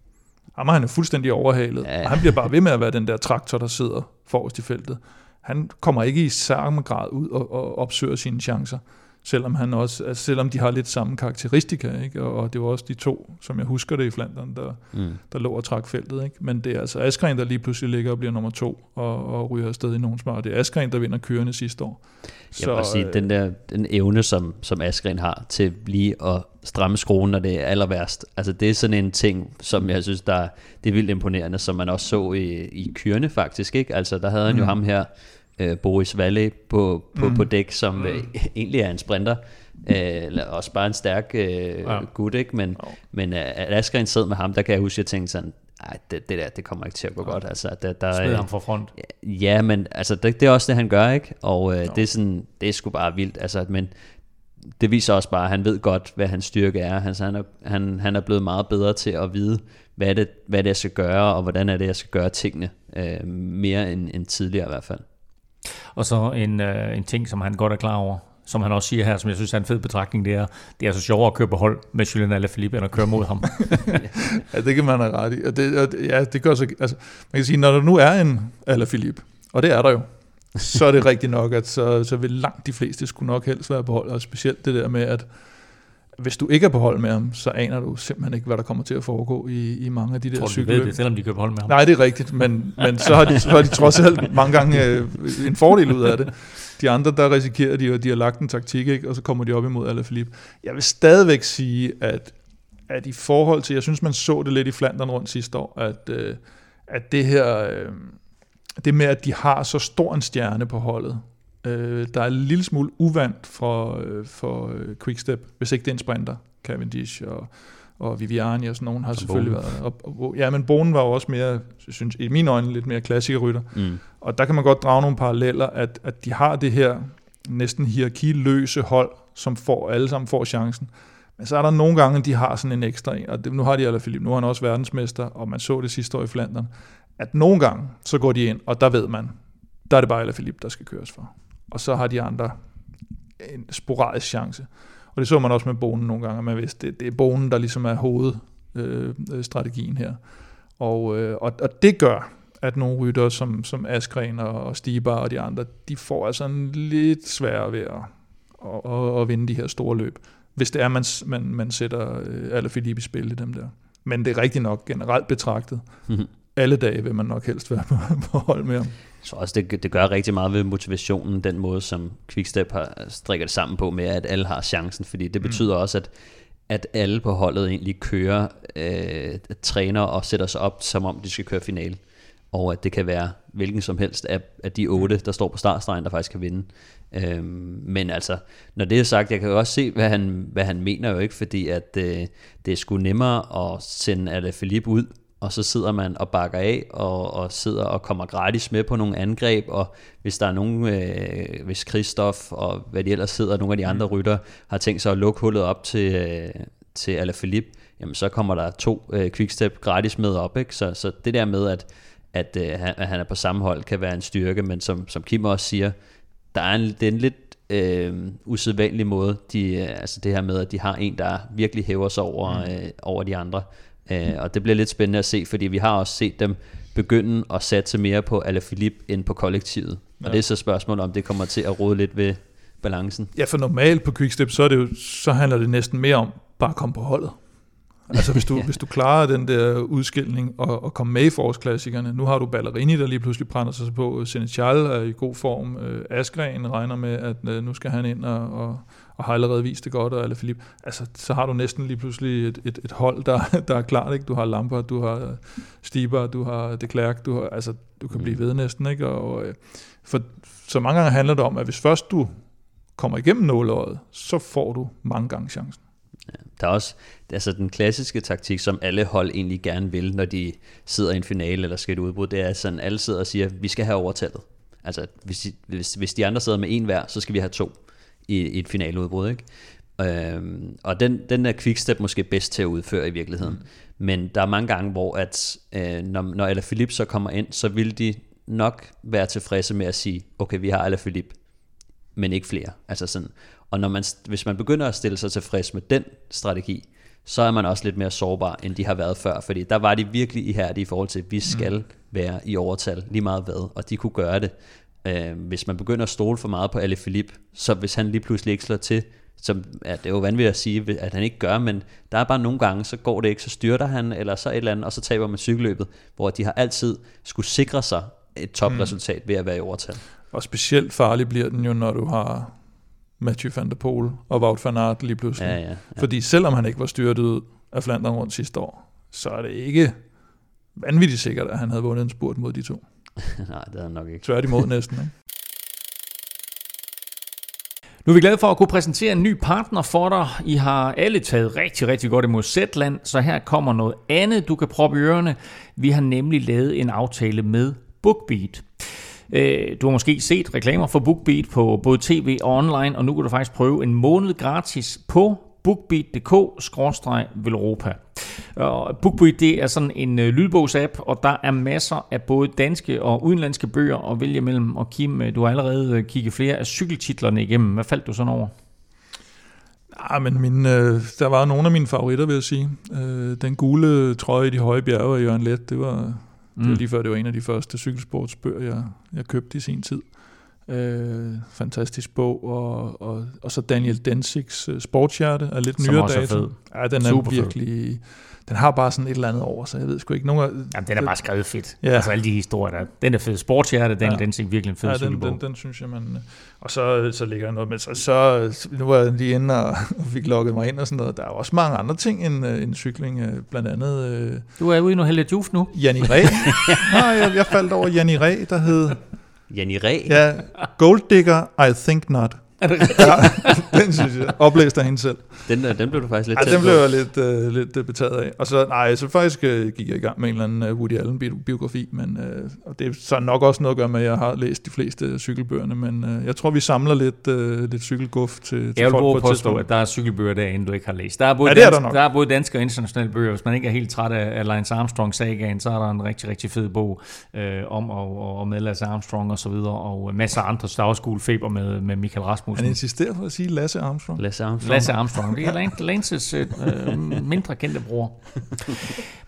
ham han er fuldstændig overhalet, ja. og han bliver bare ved med at være den der traktor, der sidder forrest i feltet. Han kommer ikke i samme grad ud og, og opsøger sine chancer selvom, han også, altså selvom de har lidt samme karakteristika, ikke? Og, og det var også de to, som jeg husker det i Flandern, der, mm. der lå og trak feltet. Ikke? Men det er altså Askren, der lige pludselig ligger og bliver nummer to, og, og ryger afsted i nogen smart. Det er Askren, der vinder kørende sidste år. Jeg vil sige, øh, den der den evne, som, som Askren har til lige at stramme skruen, når det er aller værst. Altså det er sådan en ting, som jeg synes, der, det er vildt imponerende, som man også så i, i kørende faktisk. Ikke? Altså der havde han jo mm. ham her, øh, Boris Valle på, på, mm. på dæk, som mm. øh, egentlig er en sprinter, øh, eller også bare en stærk øh, ja. gut, ikke? men, oh. men øh, at Askren sad med ham, der kan jeg huske, at jeg tænkte sådan, ej, det, det der, det kommer ikke til at gå godt. Altså, der, der, Smid ham for front. Ja, men altså, det, det er også det, han gør, ikke? Og øh, det, er sådan, det er sgu bare vildt. Altså, men det viser også bare, at han ved godt, hvad hans styrke er. Altså, han, er han, han er blevet meget bedre til at vide, hvad det, hvad det jeg skal gøre, og hvordan er det, jeg skal gøre tingene. Øh, mere end, end tidligere i hvert fald. Og så en, øh, en ting, som han godt er klar over, som han også siger her, som jeg synes er en fed betragtning, det er, det er så sjovere at køre på hold med Julian Alaphilippe, end at køre mod ham. ja, det kan man have ret i. Og det, og, ja, det gør så, altså, man kan sige, når der nu er en Alaphilippe, og det er der jo, så er det rigtigt nok, at så, så vil langt de fleste skulle nok helst være på hold, og specielt det der med, at hvis du ikke er på hold med ham, så aner du simpelthen ikke, hvad der kommer til at foregå i, i mange af de der Tror cykelløb. ved det, selvom de kører på hold med ham? Nej, det er rigtigt, men, men så, har de, så har de trods alt mange gange øh, en fordel ud af det. De andre, der risikerer de, og de har lagt en taktik, ikke? og så kommer de op imod Alaphilippe. Jeg vil stadigvæk sige, at, at i forhold til, jeg synes, man så det lidt i Flandern rundt sidste år, at, øh, at det her, øh, det med, at de har så stor en stjerne på holdet, øh, der er en lille smule uvandt for, øh, for øh, Quickstep, hvis ikke det er en sprinter, Cavendish og, og Viviani og sådan nogen har selvfølgelig Bonen. været. Og, og, ja, men Bonen var jo også mere, synes, i mine øjne, lidt mere klassikerrytter. Mm. Og der kan man godt drage nogle paralleller, at, at de har det her næsten hierarkiløse hold, som får alle sammen får chancen. Men så er der nogle gange, de har sådan en ekstra en, og det, nu har de Alaphilippe, nu er han også verdensmester, og man så det sidste år i Flandern, at nogle gange, så går de ind, og der ved man, der er det bare Alaphilippe, der skal køres for. Og så har de andre en sporadisk chance. Og det så man også med Bonen nogle gange, at man vidste, det, det er Bonen, der ligesom er hovedstrategien her. Og, øh, og, og det gør, at nogle rytter som, som Askren og, og Stibar og de andre, de får altså en lidt sværere ved at, at, at, at vinde de her store løb, hvis det er, man, man, man sætter øh, Alaphilippe i spil i dem der. Men det er rigtigt nok generelt betragtet. Mhm. Alle dage vil man nok helst være på, på hold med ham. Jeg tror også, det, det gør rigtig meget ved motivationen, den måde, som Quickstep har strikker det sammen på med, at alle har chancen, fordi det betyder også, at, at alle på holdet egentlig kører, øh, træner og sætter sig op, som om de skal køre finale. Og at det kan være hvilken som helst af, af de otte, der står på startstregen, der faktisk kan vinde. Øhm, men altså, når det er sagt, jeg kan jo også se, hvad han, hvad han mener jo ikke, fordi at øh, det er sgu nemmere at sende Alaphilippe ud, og så sidder man og bakker af, og, og sidder og kommer gratis med på nogle angreb, og hvis der er nogen, øh, hvis Christoph og hvad de ellers sidder, nogle af de andre rytter, har tænkt sig at lukke hullet op til, øh, til Alaphilippe, jamen så kommer der to øh, quickstep gratis med op, ikke? Så, så det der med, at, at, øh, han, at han er på samme hold, kan være en styrke, men som, som Kim også siger, der er en, det er en lidt øh, usædvanlig måde, de, øh, altså det her med, at de har en, der virkelig hæver sig over, øh, over de andre. Øh, og det bliver lidt spændende at se, fordi vi har også set dem begynde at satse mere på Alaphilippe end på kollektivet. Ja. Og det er så spørgsmålet, om det kommer til at rode lidt ved balancen. Ja, for normalt på Quickstep, så, er det jo, så handler det næsten mere om bare at komme på holdet. Altså hvis du, ja. hvis du klarer den der udskilning og, og komme med i forårsklassikerne. Nu har du Ballerini, der lige pludselig brænder sig på. Senechal er i god form. Øh, Askren regner med, at øh, nu skal han ind og, og, og har allerede vist det godt, og Alaphilippe. Altså, så har du næsten lige pludselig et, et, et hold, der, der er klart. Ikke? Du har Lampard, du har Stiber, du har De Klerk, du, har, altså, du kan blive ved næsten. Ikke? Og, øh, for, så mange gange handler det om, at hvis først du kommer igennem nåleåret, så får du mange gange chancen. Ja, der er også altså den klassiske taktik, som alle hold egentlig gerne vil, når de sidder i en finale eller skal et udbrud, det er sådan, alle sidder og siger, vi skal have overtallet. Altså, hvis de, hvis, hvis de andre sidder med en hver, så skal vi have to i, i et finaleudbrud, ikke? Øhm, og den, den er Quickstep måske bedst til at udføre i virkeligheden. Mm. Men der er mange gange, hvor at, øh, når, når Alaphilippe så kommer ind, så vil de nok være tilfredse med at sige, okay, vi har Alaphilippe, men ikke flere. Altså sådan. Og når man, hvis man begynder at stille sig tilfreds med den strategi, så er man også lidt mere sårbar, end de har været før. Fordi der var de virkelig ihærdige i forhold til, at vi skal mm. være i overtal lige meget hvad, og de kunne gøre det. Øh, hvis man begynder at stole for meget på Ale Philippe, så hvis han lige pludselig ikke slår til, som, ja, det er jo vanvittigt at sige, at han ikke gør, men der er bare nogle gange, så går det ikke, så styrter han, eller så et eller andet, og så taber man cykelløbet, hvor de har altid skulle sikre sig et topresultat mm. ved at være i overtal. Og specielt farlig bliver den jo, når du har Mathieu van der Poel og Wout van Aert lige pludselig. Ja, ja, ja. Fordi selvom han ikke var styrtet ud af Flandern rundt sidste år, så er det ikke vanvittigt sikkert, at han havde vundet en spurt mod de to. Nej, det er han nok ikke. Tværtimod næsten, ikke? Nu er vi glade for at kunne præsentere en ny partner for dig. I har alle taget rigtig, rigtig godt imod Zetland, så her kommer noget andet, du kan proppe i ørerne. Vi har nemlig lavet en aftale med BookBeat. Øh, du har måske set reklamer for BookBeat på både tv og online, og nu kan du faktisk prøve en måned gratis på bookbeat.dk-velropa. BookBeat det er sådan en øh, lydbogsapp, og der er masser af både danske og udenlandske bøger at vælge mellem. Og Kim, øh, du har allerede øh, kigget flere af cykeltitlerne igennem. Hvad faldt du sådan over? Ja, ah, men min, øh, der var nogle af mine favoritter, vil jeg sige. Øh, den gule trøje i de høje bjerge af Jørgen Let, det var, mm. det var mm. lige før, det var en af de første cykelsportsbøger, jeg, jeg købte i sin tid. Øh, fantastisk bog, og, og, og så Daniel Denzigs uh, Sportshjerte er lidt Som nyere dato. Ja, den er Super virkelig... Fed. Den har bare sådan et eller andet over, så jeg ved sgu ikke. Nogen af, Jamen, den er bare skrevet fedt. Ja. Altså alle de historier der. Den er fed. Sportshjerte, Daniel ja. Denzig, virkelig en fed ja, den, den, den, synes jeg, man... Og så, så ligger noget med... Så, så, nu var jeg lige inde og, og fik logget mig ind og sådan noget. Der er også mange andre ting end, uh, end cykling. Uh, blandt andet... Uh, du er ude i noget heldigt nu. Janni Ræ. Nej, jeg, jeg faldt over Janni Ræ, der hed... Janni Ræ? Ja, Gold Digger, I think not. Er det rigtigt? ja, den synes jeg. Oplæst af hende selv. Den, øh, den blev du faktisk lidt Ja, den blev jeg lidt, uh, lidt uh, betaget af. Og så, nej, så faktisk uh, gik jeg i gang med en eller anden uh, Woody Allen-biografi, men uh, og det er så nok også noget at gøre med, at jeg har læst de fleste cykelbøgerne, men uh, jeg tror, vi samler lidt, uh, lidt cykelguf til, til jeg folk på et påstå, at der er cykelbøger derinde, du ikke har læst. Der er både, ja, det er dansk, der, nok. der er både danske og internationale bøger. Hvis man ikke er helt træt af, Lance Armstrong-sagaen, så er der en rigtig, rigtig fed bog uh, om at, at med Lasse Armstrong og så videre, og masser af andre. Der feber med, med Michael Rasmussen. Han insisterer på at sige Lasse Armstrong. Lasse Armstrong. Lasse Armstrong. Det er Lances øh, mindre kendte bror.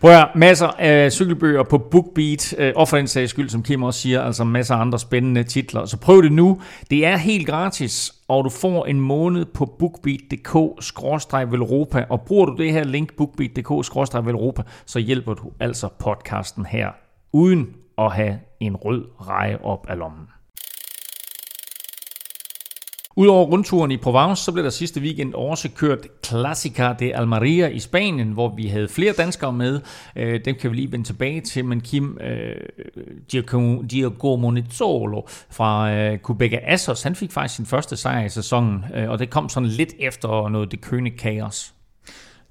Prøv at masser af cykelbøger på BookBeat, øh, og for den sags skyld, som Kim også siger, altså masser af andre spændende titler. Så prøv det nu. Det er helt gratis, og du får en måned på bookbeat.dk-velropa, og bruger du det her link bookbeat.dk-velropa, så hjælper du altså podcasten her, uden at have en rød reje op af lommen. Udover rundturen i Provence, så blev der sidste weekend også kørt Classica de Almeria i Spanien, hvor vi havde flere danskere med. Øh, dem kan vi lige vende tilbage til, men Kim øh, Diego Monizolo fra øh, Quebec Assos, han fik faktisk sin første sejr i sæsonen, øh, og det kom sådan lidt efter noget det køne kaos.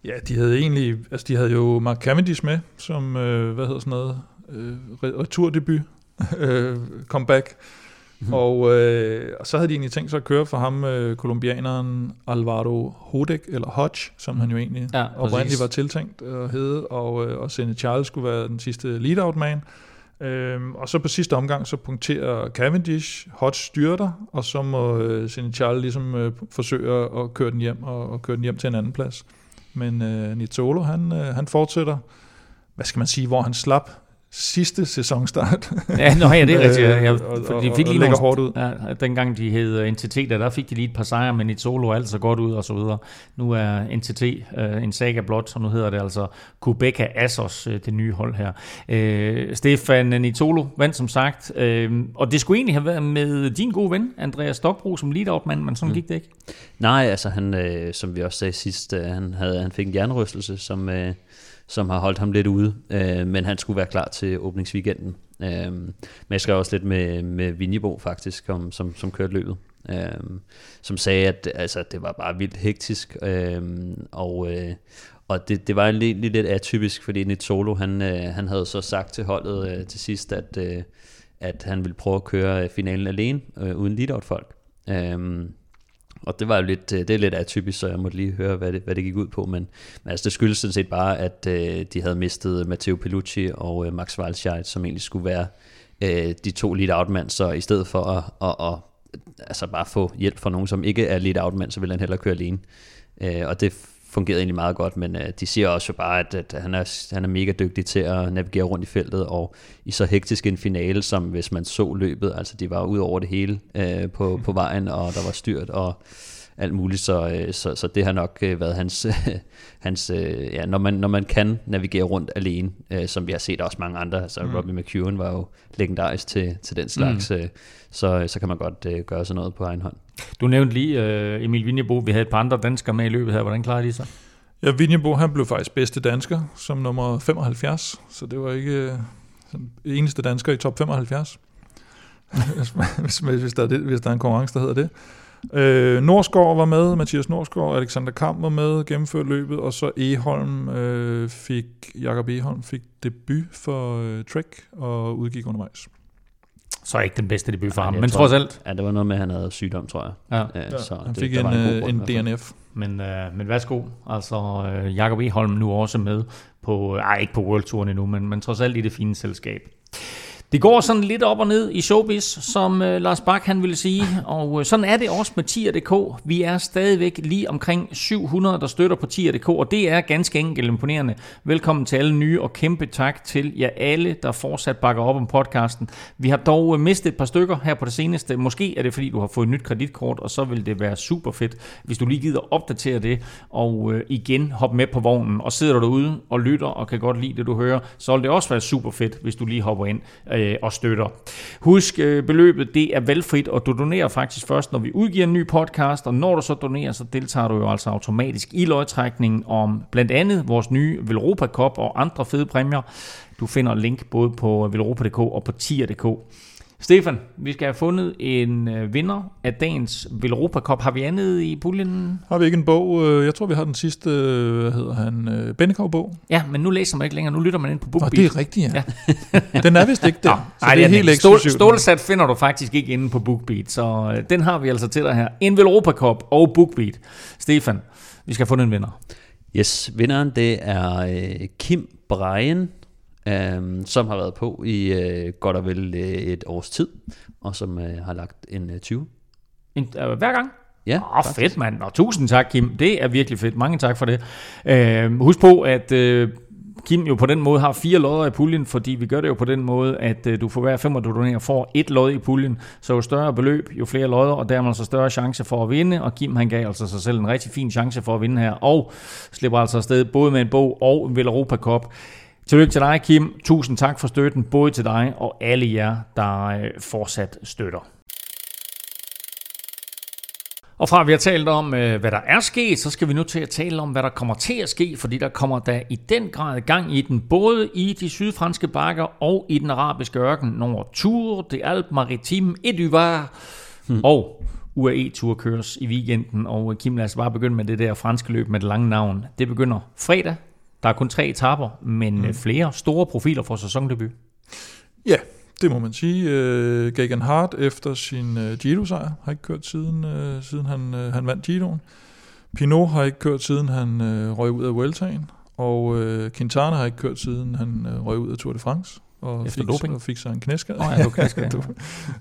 Ja, de havde egentlig, altså de havde jo Mark Cavendish med, som, øh, hvad hedder sådan noget, øh, returdebut, øh, comeback. Mm. Og, øh, og så havde de egentlig tænkt sig at køre for ham, øh, kolumbianeren Alvaro Hodek, eller Hodge, som han jo egentlig ja, oprindeligt var tiltænkt at hedde, og, øh, og Sene Charles skulle være den sidste lead-out man. Øhm, og så på sidste omgang, så punkterer Cavendish, Hodge styrter, og så må øh, Sene Charles ligesom øh, forsøge at køre den hjem, og, og køre den hjem til en anden plads. Men øh, Nizzolo, han, øh, han fortsætter, hvad skal man sige, hvor han slap sidste sæsonstart. ja, nå, ja, det er rigtigt. Ja, for de fik og, lige nogle, hårdt ud. Ja, dengang de hed NTT, der, der fik de lige et par sejre, men i solo alt så godt ud og så videre. Nu er NTT uh, en saga blot, og nu hedder det altså Kubeka Assos, uh, det nye hold her. Uh, Stefan Nitolo vandt som sagt, uh, og det skulle egentlig have været med din gode ven, Andreas Stokbro, som lead-out-mand, men sådan mm. gik det ikke. Nej, altså han, uh, som vi også sagde sidst, uh, han, havde, han fik en jernrystelse, som... Uh, som har holdt ham lidt ude, øh, men han skulle være klar til åbningsweekenden. Øh, men jeg skrev også lidt med, med Vinjebo faktisk, om, som, som kørte løbet, øh, som sagde, at altså, det var bare vildt hektisk, øh, og, øh, og det, det var egentlig lidt atypisk, fordi Nit Solo, han, øh, han havde så sagt til holdet øh, til sidst, at, øh, at han ville prøve at køre finalen alene, øh, uden lead-out-folk. Øh, og det var jo lidt, øh, det er lidt atypisk, så jeg måtte lige høre, hvad det, hvad det gik ud på. Men, men altså, det skyldes sådan set bare, at øh, de havde mistet Matteo Pellucci og øh, Max Walscheid, som egentlig skulle være øh, de to lead out -mand. Så i stedet for at, at, at, altså bare få hjælp fra nogen, som ikke er lead out -mand, så ville han hellere køre alene. Øh, og det fungerede egentlig meget godt, men øh, de siger også jo bare, at, at han, er, han er mega dygtig til at navigere rundt i feltet, og i så hektisk en finale, som hvis man så løbet, altså de var ud over det hele øh, på, på vejen, og der var styrt, og alt muligt, så, øh, så, så det har nok øh, været hans, hans øh, ja, når man, når man kan navigere rundt alene, som vi har set også mange andre, altså mm. Robbie McEwen var jo legendarisk til, til den slags, mm. så, så kan man godt gøre sådan noget på egen hånd. Du nævnte lige Emil Vinjebo, vi havde et par andre danskere med i løbet her, hvordan klarede de sig? Ja, Vinjebo, han blev faktisk bedste dansker som nummer 75, så det var ikke øh, eneste dansker i top 75, hvis, hvis, hvis, der er det, hvis der er en konkurrence, der hedder det. Øh, Norsgaard var med, Mathias Norsgaard, Alexander Kamp var med, gennemført løbet, og så Eholm øh, fik, Jakob Eholm fik debut for øh, Trek og udgik undervejs. Så ikke den bedste debut for ham, jeg men tror- trods alt. Ja, det var noget med, at han havde sygdom, tror jeg. Ja. Ja, så Han det, fik der en, var god øh, grund en. DNF. Men, øh, men værsgo, altså øh, Jakob Eholm nu også med på, ej ikke på World Touren endnu, men, men trods alt i det fine selskab. Det går sådan lidt op og ned i showbiz, som øh, Lars Bak han ville sige, og øh, sådan er det også med tier.dk. Vi er stadigvæk lige omkring 700, der støtter på tier.dk, og det er ganske enkelt imponerende. Velkommen til alle nye, og kæmpe tak til jer alle, der fortsat bakker op om podcasten. Vi har dog øh, mistet et par stykker her på det seneste. Måske er det, fordi du har fået et nyt kreditkort, og så vil det være super fedt, hvis du lige gider opdatere det, og øh, igen hoppe med på vognen, og sidder du derude og lytter, og kan godt lide det, du hører, så vil det også være super fedt, hvis du lige hopper ind øh, Øh, og støtter. Husk, øh, beløbet det er valgfrit, og du donerer faktisk først, når vi udgiver en ny podcast, og når du så donerer, så deltager du jo altså automatisk i lodtrækningen om blandt andet vores nye Velropa Cup og andre fede præmier. Du finder link både på velropa.dk og på tier.dk. Stefan, vi skal have fundet en øh, vinder af dagens Velropa Cup. Har vi andet i puljen? Har vi ikke en bog? Øh, Jeg tror, vi har den sidste, øh, hvad hedder han, Bennekov-bog. Ja, men nu læser man ikke længere. Nu lytter man ind på Nå, BookBeat. det er rigtigt, ja. ja. den er vist ikke der. Nå, nej, det er helt den. Stål, eksklusivt. Stålsat finder du faktisk ikke inde på BookBeat, så den har vi altså til dig her. En Velropa Cup og BookBeat. Stefan, vi skal have fundet en vinder. Yes, vinderen det er Kim Breien, øh, som har været på i øh, godt og vel øh, et års tid, og som øh, har lagt en øh, 20. En, øh, hver gang? Ja, Åh, oh, fedt mand. Og tusind tak, Kim. Det er virkelig fedt. Mange tak for det. Øh, husk på, at øh, Kim jo på den måde har fire lodder i puljen, fordi vi gør det jo på den måde, at øh, du for hver femmer, du donerer, får et lod i puljen. Så jo større beløb, jo flere lodder, og dermed så større chance for at vinde. Og Kim han gav altså sig selv en rigtig fin chance for at vinde her, og slipper altså afsted både med en bog og en Velropa Cup. Tillykke til dig, Kim. Tusind tak for støtten, både til dig og alle jer, der øh, fortsat støtter. Og fra vi har talt om, øh, hvad der er sket, så skal vi nu til at tale om, hvad der kommer til at ske, fordi der kommer der i den grad gang i den, både i de sydfranske bakker og i den arabiske ørken, når Tour de Alpes Maritime et Duvar hmm. og UAE-tur køres i weekenden. Og Kim, lad os bare begynde med det der franske løb med det lange navn. Det begynder fredag. Der er kun tre etaper, men hmm. flere store profiler for sæsondebut. Ja, det må man sige. Uh, Gagan Hart efter sin uh, Giro-sejr har ikke kørt siden, uh, siden han, uh, han vandt Giroen. Pinot har ikke kørt siden han røg ud af Vueltaen. Og Quintana har ikke kørt siden han røg ud af Tour de France. Og Efter fik, doping? og fik sig en knæskade. Åh, ja, knæskade,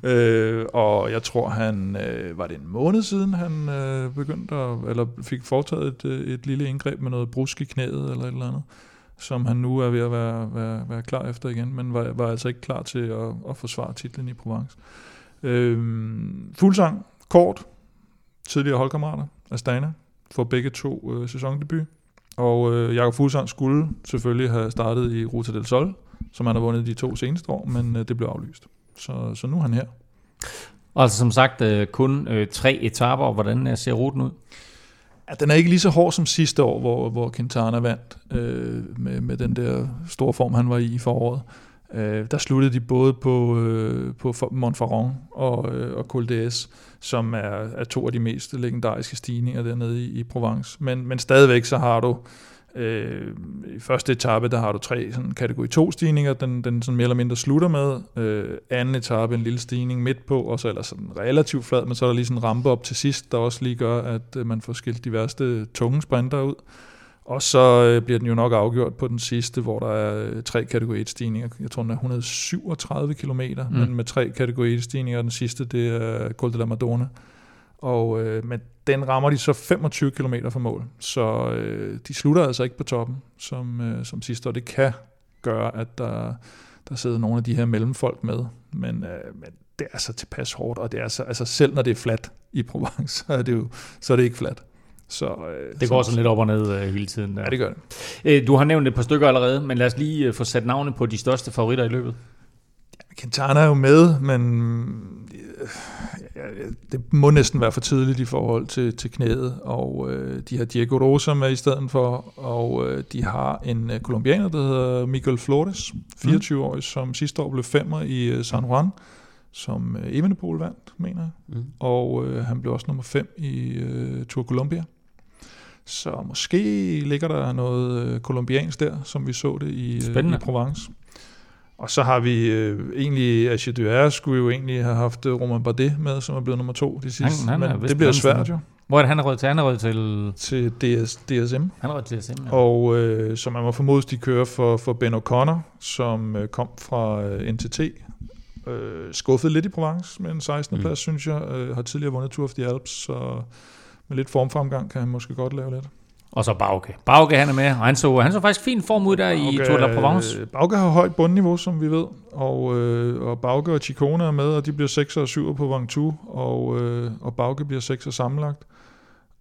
ja. øh, og jeg tror, han øh, var det en måned siden, han øh, begyndte at, eller fik foretaget et, øh, et lille indgreb med noget brusk i knæet eller et eller andet, som han nu er ved at være, være, være klar efter igen, men var, var altså ikke klar til at, at forsvare titlen i Provence. Øh, Fuglsang, kort, tidligere holdkammerater, Astana, får begge to øh, sæsondebut. Og øh, Jakob Fuglsang skulle selvfølgelig have startet i Ruta del Sol, som han har vundet de to seneste år, men øh, det blev aflyst. Så, så nu er han her. Og altså som sagt, øh, kun øh, tre etaper, hvordan øh, ser ruten ud? Ja, den er ikke lige så hård som sidste år, hvor, hvor Quintana vandt øh, med, med den der store form, han var i i foråret. Øh, der sluttede de både på, øh, på Montferrand og, øh, og Col d'Es, som er, er to af de mest legendariske stigninger dernede i, i Provence. Men, men stadigvæk så har du Øh, I første etape, der har du tre sådan, kategori 2 stigninger, den, den sådan mere eller mindre slutter med. Øh, anden etape, en lille stigning midt på, og så ellers sådan relativt flad, men så er der lige sådan en rampe op til sidst, der også lige gør, at øh, man får skilt de værste tunge sprinter ud. Og så øh, bliver den jo nok afgjort på den sidste, hvor der er øh, tre kategori 1 stigninger. Jeg tror, den er 137 km, mm. men med tre kategori 1 stigninger, og den sidste, det er Col de la Madonna. Og, øh, men den rammer de så 25 km fra mål, så øh, de slutter altså ikke på toppen som, øh, som sidste, og det kan gøre, at der, der sidder nogle af de her mellemfolk med, men, øh, men det er så tilpas hårdt, og det er så, altså selv når det er fladt i Provence, så er det jo så er det ikke fladt. Så, øh, det går sådan lidt op og ned øh, hele tiden. Ja, det gør det. Øh, du har nævnt et par stykker allerede, men lad os lige øh, få sat navne på de største favoritter i løbet. Quintana er jo med, men ja, det må næsten være for tidligt i forhold til, til knæet, og øh, de har Diego Rosa med i stedet for, og øh, de har en øh, kolumbianer, der hedder Miguel Flores, 24-årig, mm. som sidste år blev femmer i øh, San Juan, som øh, Evenepoel vandt, mener jeg. Mm. Og øh, han blev også nummer 5 i øh, Tour Colombia. Så måske ligger der noget øh, kolumbiansk der, som vi så det i, øh, i Provence. Og så har vi øh, egentlig, Asche Duer skulle jo egentlig have haft øh, Romain Bardet med, som er blevet nummer to de sidste. Han- han men det bliver svært jo Hvor er det, han er rød til? Han er rød til... til DS, DSM. Han er rød til SM, ja. Og øh, som man må formodes, de kører for, for Ben O'Connor, som øh, kom fra øh, NTT. Øh, skuffet lidt i Provence med en 16. Mm. plads, synes jeg. Øh, har tidligere vundet Tour of the Alps, så med lidt formfremgang kan han måske godt lave lidt. Og så Bauke. Bauke, han er med, og han så, han så faktisk fin form ud der i Tour de Provence. Øh, Bauke har højt bundniveau, som vi ved, og, øh, og Bauke og Chicone er med, og de bliver 6 og 7 på Ventoux, og, øh, og Bauke bliver 6 og sammenlagt.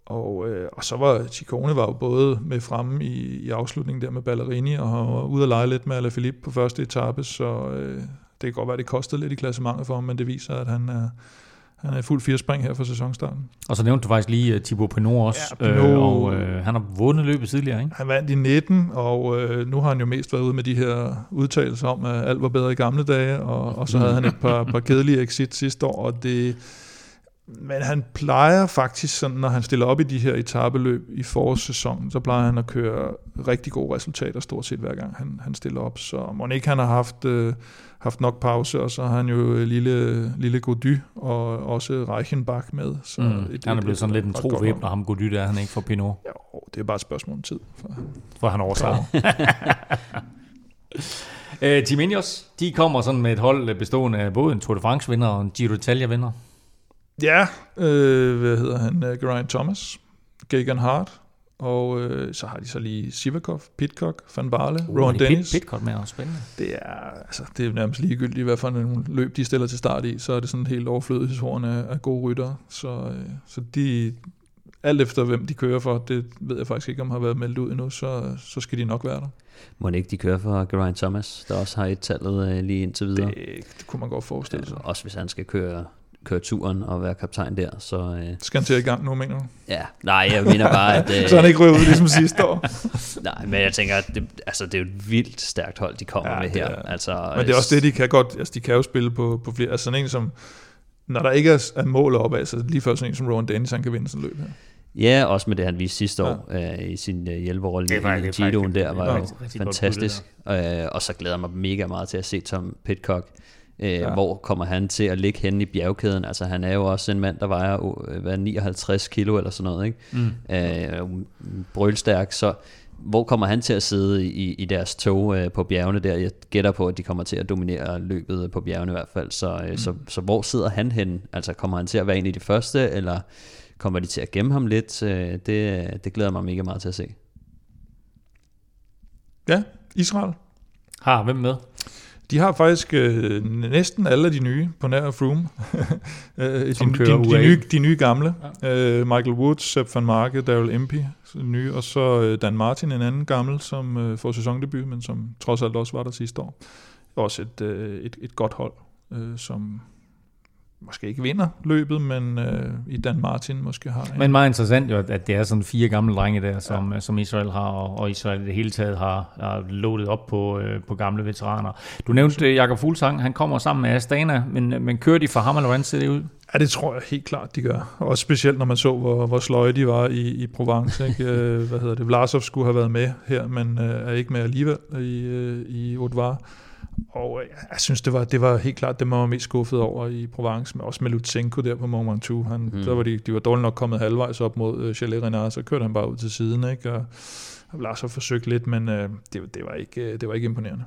Og, øh, og så var Chicone var jo både med fremme i, i afslutningen der med Ballerini, og var ude at lege lidt med Alaphilippe på første etape, så øh, det kan godt være, det kostede lidt i klassementet for ham, men det viser, at han er, han er fuld firespring her for sæsonstarten. Og så nævnte du faktisk lige uh, Thibaut Pinot også, Ja, Pinot- øh, og øh, han har vundet løbet tidligere, ikke? Han vandt i 19, og øh, nu har han jo mest været ude med de her udtalelser om, at alt var bedre i gamle dage, og, og så havde han et par, par kedelige exit sidste år, og det... Men han plejer faktisk, sådan, når han stiller op i de her etabeløb i forårssæsonen, så plejer han at køre rigtig gode resultater stort set hver gang han, han stiller op. Så må ikke han har haft, øh, haft nok pause, og så har han jo øh, lille, lille Gody og også Reichenbach med. Så Mm. et- Han er et- blevet sådan lidt en ret tro godt væbner, hold. ham Gody der, han ikke for Pinot, Jo, det er bare et spørgsmål om tid. For, for han overtager. Øh, Team Ineos, de kommer sådan med et hold bestående af både en Tour de France vinder og en Giro d'Italia vinder. Ja, øh, hvad hedder han? Uh, Geraint Thomas, Gagan Hart, og øh, så har de så lige Sivakov, Pitcock, Van Barle, uh, Rowan Dennis. Pit, Pitcock med også spændende. Det er, altså, det er nærmest ligegyldigt, hvad for nogle løb de stiller til start i, så er det sådan helt overflødighedshorn af, af gode ryttere. Så, øh, så de, alt efter hvem de kører for, det ved jeg faktisk ikke, om har været meldt ud endnu, så, så skal de nok være der. Må ikke de kører for Geraint Thomas, der også har et tallet øh, lige indtil videre. Det, det kunne man godt forestille sig. Øh, også hvis han skal køre, køre turen og være kaptajn der. Så øh, Skal han til i gang nu, mener du? ja, nej, jeg mener bare, at... Øh, Så han ikke ryger ud ligesom sidste år. Nej, men jeg tænker, at det, altså, det er jo et vildt stærkt hold, de kommer Ja, ja, med her. er- Altså, Men det er også det, de kan godt, altså de kan jo spille på, på flere, altså sådan en som, når der ikke er, er mål op af, så lige før sådan en som Rowan Dennis, han kan vinde sådan løb her. Ja, også med det, han viste sidste år øh, i sin øh, er faktisk- i Giroen der, var jo fantastisk. Øh, og så glæder jeg mig mega meget til at se Tom Pitcock. Øh, Ja. Hvor kommer han til at ligge henne i bjergkæden? Altså han er jo også en mand, der vejer øh, hvad, 59 kilo eller sådan noget. Ikke? Mm. øh, brølstærk, så hvor kommer han til at sidde i, i deres tog øh, på bjergene der? Jeg gætter på, at de kommer til at dominere løbet på bjergene i hvert fald. Så, øh, mm. så, så hvor sidder han henne? Altså kommer han til at være en af de første, eller kommer de til at gemme ham lidt? Øh, det, det glæder mig mega meget til at se. Ja, Israel. Har hvem med? De har faktisk øh, næsten alle de nye på nær Froome. øh, de, Som de, de, de, nye, de nye gamle. Ja. Øh, Michael Woods, Sepp van Marke, Daryl Impey, nye, og så øh, Dan Martin, en anden gammel, som øh, får sæsondebut, men som trods alt også var der sidste år. Også et, øh, et, et godt hold, øh, som måske ikke vinder løbet, men øh, i Dan Martin måske har en. Men meget interessant jo, at- det er sådan fire gamle drenge der, som, ja. som Israel har, og, og Israel i det hele taget har, har loadet op på, øh, på gamle veteraner. Du nævnte øh, Jakob Fuglsang, han kommer sammen med Astana, men, men kører de for ham, eller hvordan ser det ud? Ja, det tror jeg helt klart, de gør. Også specielt, når man så, hvor, hvor sløje de var i, i Provence. Ikke? Øh, Hvad hedder det? Vlasov skulle have været med her, men øh, er ikke med alligevel i, øh, i Haute Og øh, jeg synes, det var, det var helt klart det, man var mest skuffet over i Provence, men også med Lutsenko der på Mont Ventoux. Han, mm. Der var de, de var dårligt nok kommet halvvejs op mod øh, Chalet Renard, så kørte han bare ud til siden, ikke? Og, og Vlasov forsøgte lidt, men øh, det, det, var ikke, øh, det var ikke imponerende.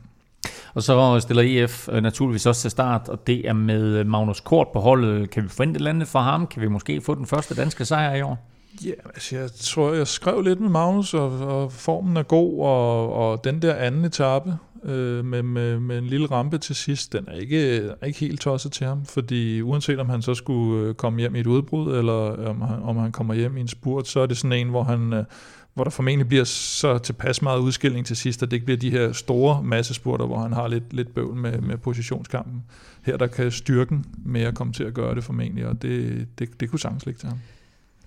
Og så stiller EF øh, naturligvis også til start, og det er med Magnus Kort på holdet. Kan vi forvente et eller andet fra ham? Kan vi måske få den første danske sejr i år? Ja, altså jeg tror, jeg skrev lidt med Magnus, og, og formen er god, og, og den der anden etape øh, med, med, med en lille rampe til sidst, den er ikke, er ikke helt tosset til ham, fordi uanset om han så skulle øh, komme hjem i et udbrud, eller om han, om han kommer hjem i en spurt, så er det sådan en, hvor han... Øh, hvor der formentlig bliver så tilpas meget udskilling til sidst, at det ikke bliver de her store massespurter, hvor han har lidt, lidt bøvl med, med positionskampen. Her der kan styrken mere komme til at gøre det formentlig, og det, det, det kunne sagtens ligge til ham.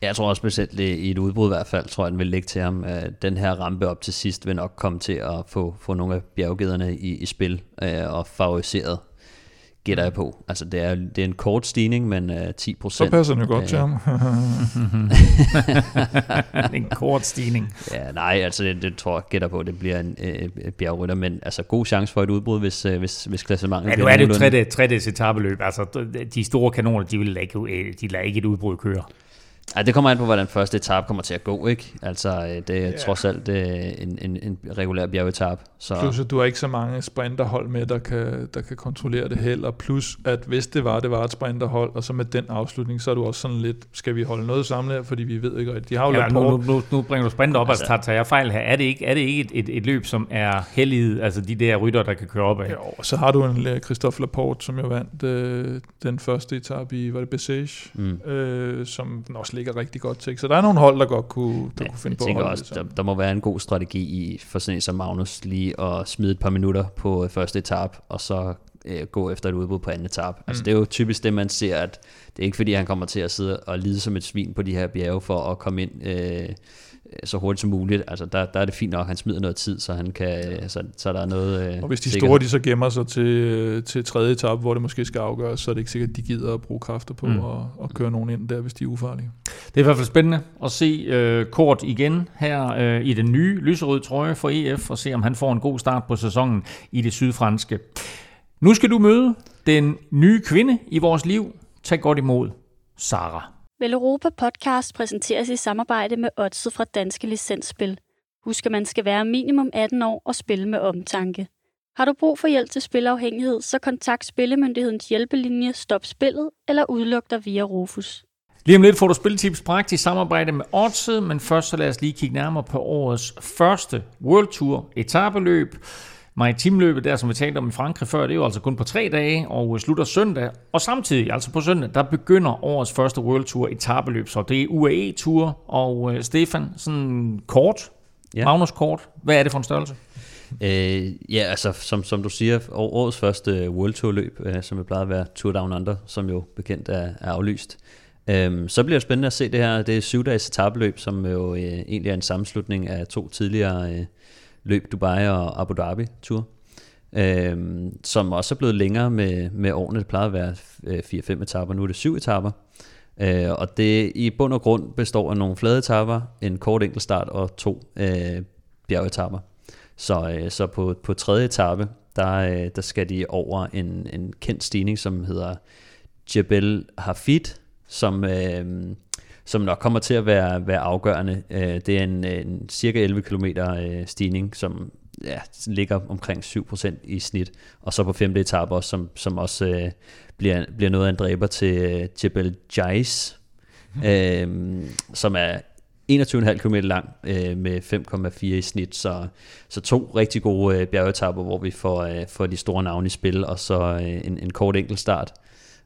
Jeg tror også specielt i et udbrud i hvert fald, tror jeg, den vil ligge til ham. Øh, Den her rampe op til sidst vil nok komme til at få, få nogle af bjerggederne i, i spil øh, og favoriseret gætter jeg på. Altså det er, det er en kort stigning, men uh, 10 procent. Så passer den jo godt øh, til ham. en kort stigning. Ja, nej, altså det, det tror jeg gætter på, det bliver en øh, bjergrytter, men altså god chance for et udbrud, hvis, øh, hvis, hvis klassementet Ja, nu bliver er det jo nogenlunde. 3 dages etabeløb. Altså, de store kanoner, de vil ikke, øh, de lader ikke et udbrud køre. Ja, det kommer an på, hvordan første etape kommer til at gå, ikke? Altså, øh, det er yeah. trods alt øh, en, en, en regulær bjergetap. Så Plus, at du har ikke så mange sprinterhold med, der kan, der kan kontrollere det heller. Plus, at hvis det var, det var et sprinterhold, og så med den afslutning, så er du også sådan lidt, skal vi holde noget samlet her, fordi vi ved ikke rigtigt. De har jo Ja, nu, nu, nu, nu bringer du sprint op, altså, Altså- tager jeg fejl her. Er det ikke, er det ikke et, et, et løb, som er helliget, altså de der rytter, der kan køre op af? Jo, og så har du en øh, Christophe Laporte, som jo vandt øh, den første etape i, var det Bessage, mm. øh, som også ligger rigtig godt til. Så der er nogle hold, der godt kunne, der Ja, kunne finde jeg på tænker også, det der, der må være en god strategi i, for sådan som Magnus lige at smide et par minutter på øh, første etap, og så øh, gå efter et udbud på anden etap. Altså Mm. det er jo typisk det, man ser, at det er ikke fordi, han kommer til at sidde og lide som et svin på de her bjerge for at komme ind øh, så hurtigt som muligt. Altså der, der er det fint nok, at han smider noget tid, så, han kan, ja. så, så der er noget øh, Og hvis de sikkerhed. store, de så gemmer sig til, øh, til tredje etape, hvor det måske skal afgøres, så er det ikke sikkert, at de gider at bruge kræfter på Mm. mm. at, at køre nogen ind der, hvis de er ufarlige. Det er i hvert fald spændende at se øh, Kort igen her øh, i den nye lyserøde trøje for EF, og se om han får en god start på sæsonen i det sydfranske. Nu skal du møde den nye kvinde i vores liv. Tag godt imod Sara. Vel Europa Podcast præsenteres i samarbejde med Odset fra Danske Licensspil. Husk, at man skal være minimum 18 år og spille med omtanke. Har du brug for hjælp til spilafhængighed, så kontakt Spillemyndighedens hjælpelinje Stop Spillet eller udluk dig via Rufus. Lige om lidt får du spiltips praktisk samarbejde med Odset, men først så lad os lige kigge nærmere på årets første World Tour etabeløb. Maritimløbet der, som vi talte om i Frankrig før, det er jo altså kun på tre dage og slutter søndag. Og samtidig, altså på søndag, der begynder årets første World Tour etabeløb. Så det er UAE Tour, og øh, Stefan, sådan kort, Ja. Magnus kort, hvad er det for en størrelse? Øh, ja, altså som, som du siger, årets første World Tour løb, øh, som jo plejer at være Tour Down Under, som jo bekendt er, er aflyst. Øhm, så bliver det spændende at se det her. Det er syv dages etabeløb, som jo øh, egentlig er en sammenslutning af to tidligere øh, løb, Dubai og Abu Dhabi tur, øh, som også er blevet længere med, med årene. Det plejede at være øh, 4-5 etaper, nu er det 7 etaper. Øh, og det i bund og grund består af nogle flade etaper, en kort enkeltstart og to øh, bjergetapper. Så, øh, så på, på tredje etape, der, øh, der skal de over en, en kendt stigning, som hedder Jebel Hafid, som, øh, som nok kommer til at være, være afgørende. Øh, det er en, en cirka 11 km øh, stigning, som ja, ligger omkring 7% i snit. Og så på femte etape også, som, som også øh, bliver, bliver noget af en dræber til øh, Jebel Jais, øh, som er 21,5 km lang øh, med 5,4 i snit, så, så to rigtig gode øh, bjergetapper, hvor vi får, øh, får de store navne i spil, og så øh, en, en kort enkeltstart.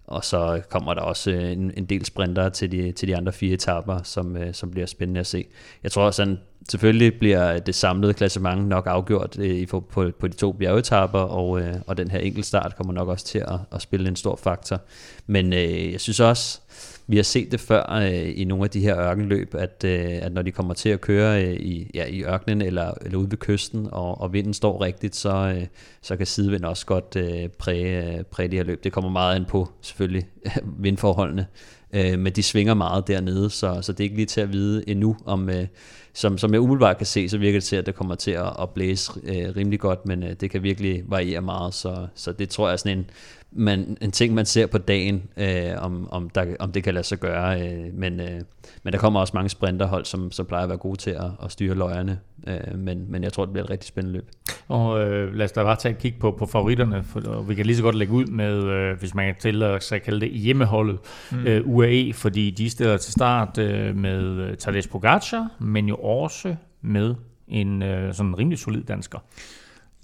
Og så kommer der også øh, en, en del sprinter til de, til de andre fire etapper, som, øh, som bliver spændende at se. Jeg tror sådan, selvfølgelig bliver det samlede klassement nok afgjort øh, i, på, på de to bjergetapper, og, og den her enkeltstart kommer nok også til at, at spille en stor faktor. Men øh, jeg synes også, vi har set det før øh, i nogle af de her ørkenløb, at, øh, at når de kommer til at køre øh, i, ja, i ørkenen eller, eller ude ved kysten, og, og vinden står rigtigt, så, øh, så kan sidevind også godt øh, præge, øh, præge de her løb. Det kommer meget an på selvfølgelig vindforholdene, øh, men de svinger meget dernede, så, så det er ikke lige til at vide endnu, om øh, som, som jeg umiddelbart kan se, så virker det til, at det kommer til at, at blæse øh, rimelig godt, men øh, det kan virkelig variere meget, så, så det tror jeg er sådan en, man, en ting, man ser på dagen, øh, om, om, der, om det kan lade sig gøre. Øh, men, øh, men der kommer også mange sprinterhold, som, som plejer at være gode til at, at styre løjerne. Øh, men, men jeg tror, det bliver et rigtig spændende løb. Og øh, lad os da bare tage et kig på, på favoritterne, for og vi kan lige så godt lægge ud med, øh, hvis man kan tillade sig at kalde det hjemmeholdet, mm. øh, UAE, fordi de stiller til start øh, med øh, Tadej Pogacar, men jo også med en øh, sådan rimelig solid dansker.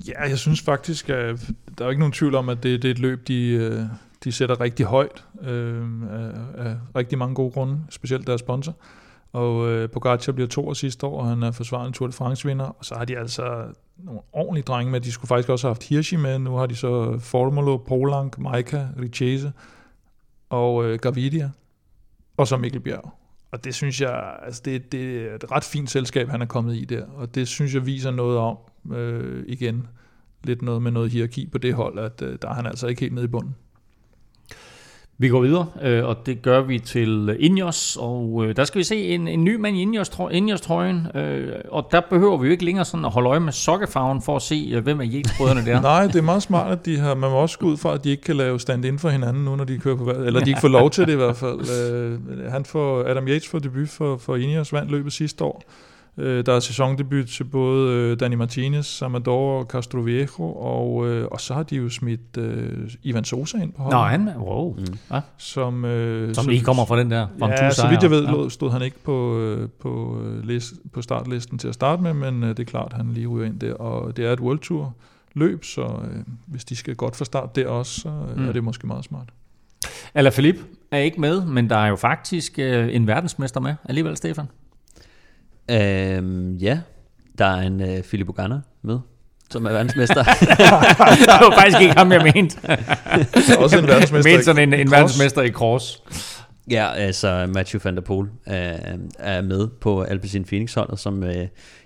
Ja, jeg synes faktisk, at der er ikke nogen tvivl om, at det, det er et løb, de, øh, de sætter rigtig højt øh, af, af rigtig mange gode grunde, specielt deres sponsor. Og øh, Pogacar bliver to år sidste år, og han er forsvarende Tour de France-vinder. Og så har de altså nogle ordentlige drenge med. De skulle faktisk også have haft Hirschi med. Nu har de så Formolo, Polank, Maika, Richese og øh, Gavidia. Og så Mikkel Bjerg. Og det synes jeg, altså det, det er et ret fint selskab, han er kommet i der. Og det synes jeg viser noget om, øh, igen, lidt noget med noget hierarki på det hold, at øh, der er han altså ikke helt nede i bunden. Vi går videre, øh, og det gør vi til Ineos, og øh, der skal vi se en, en ny mand i Ineos-trøjen, øh, og der behøver vi jo ikke længere sådan at holde øje med sokkefarven for at se, hvem er Yates-brødrene der. Nej, det er meget smart, at de har, man må også gå ud fra, at de ikke kan lave stand inden for hinanden nu, når de kører på vejret, eller de ikke får lov til det i hvert fald. Han får, Adam Yates får debut for, for Ineos, vandt løbet sidste år, Øh, der er sæsondebut til både øh, Dani Martinez, Amador og Castroviejo, og, øh, og så har de jo smidt øh, Ivan Sosa ind på holdet. Nå, han wow. Mm. Ja. Som, øh, som lige kommer fra den der Ja, så vidt jeg ved, ja. stod han ikke på, øh, på, øh, list, på startlisten til at starte med, men øh, det er klart, han lige ryger ind der, og det er et World Tour løb, så øh, hvis de skal godt fra start der også, så øh, mm. er det måske meget smart. Alaphilippe er ikke med, men der er jo faktisk øh, en verdensmester med alligevel, Stefan. Øhm, ja, der er en uh, Philip Ogana med, som er verdensmester. det var faktisk ikke ham, jeg mente. også en verdensmester mente sådan en, en verdensmester i cross. Ja, altså Matthew van der Poel uh, er med på Alpecin Phoenix-holdet, som uh,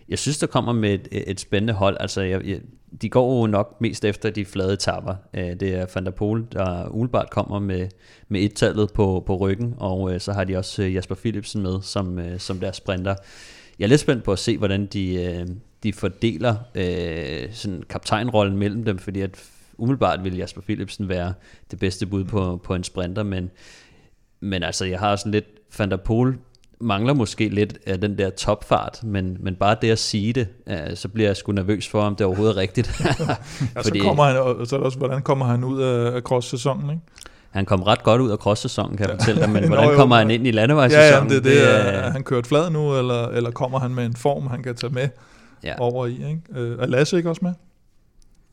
jeg synes, der kommer med et, et spændende hold. Altså, jeg, jeg, de går jo nok mest efter de flade tapper. Uh, det er Van der Poel, der umiddelbart kommer med, med et-tallet på, på ryggen, og uh, så har de også Jasper Philipsen med som, uh, som deres sprinter jeg er lidt spændt på at se, hvordan de, øh, de fordeler øh, sådan kaptajnrollen mellem dem, fordi at umiddelbart vil Jasper Philipsen være det bedste bud på, på en sprinter, men, men altså, jeg har sådan lidt, Van der Poel mangler måske lidt af den der topfart, men, men bare det at sige det, øh, så bliver jeg sgu nervøs for, om det overhovedet er rigtigt. Fordi, så, kommer han, så er det også, hvordan kommer han ud af, af cross-sæsonen, ikke? Han kom ret godt ud af cross-sæsonen, kan jeg fortælle dig, men hvordan Nå, kommer han ind i landevejssæsonen? Ja, ja, det, det, det er, han kørt flad nu, eller, eller kommer han med en form, han kan tage med ja. over i? Ikke? Øh, er Lasse ikke også med?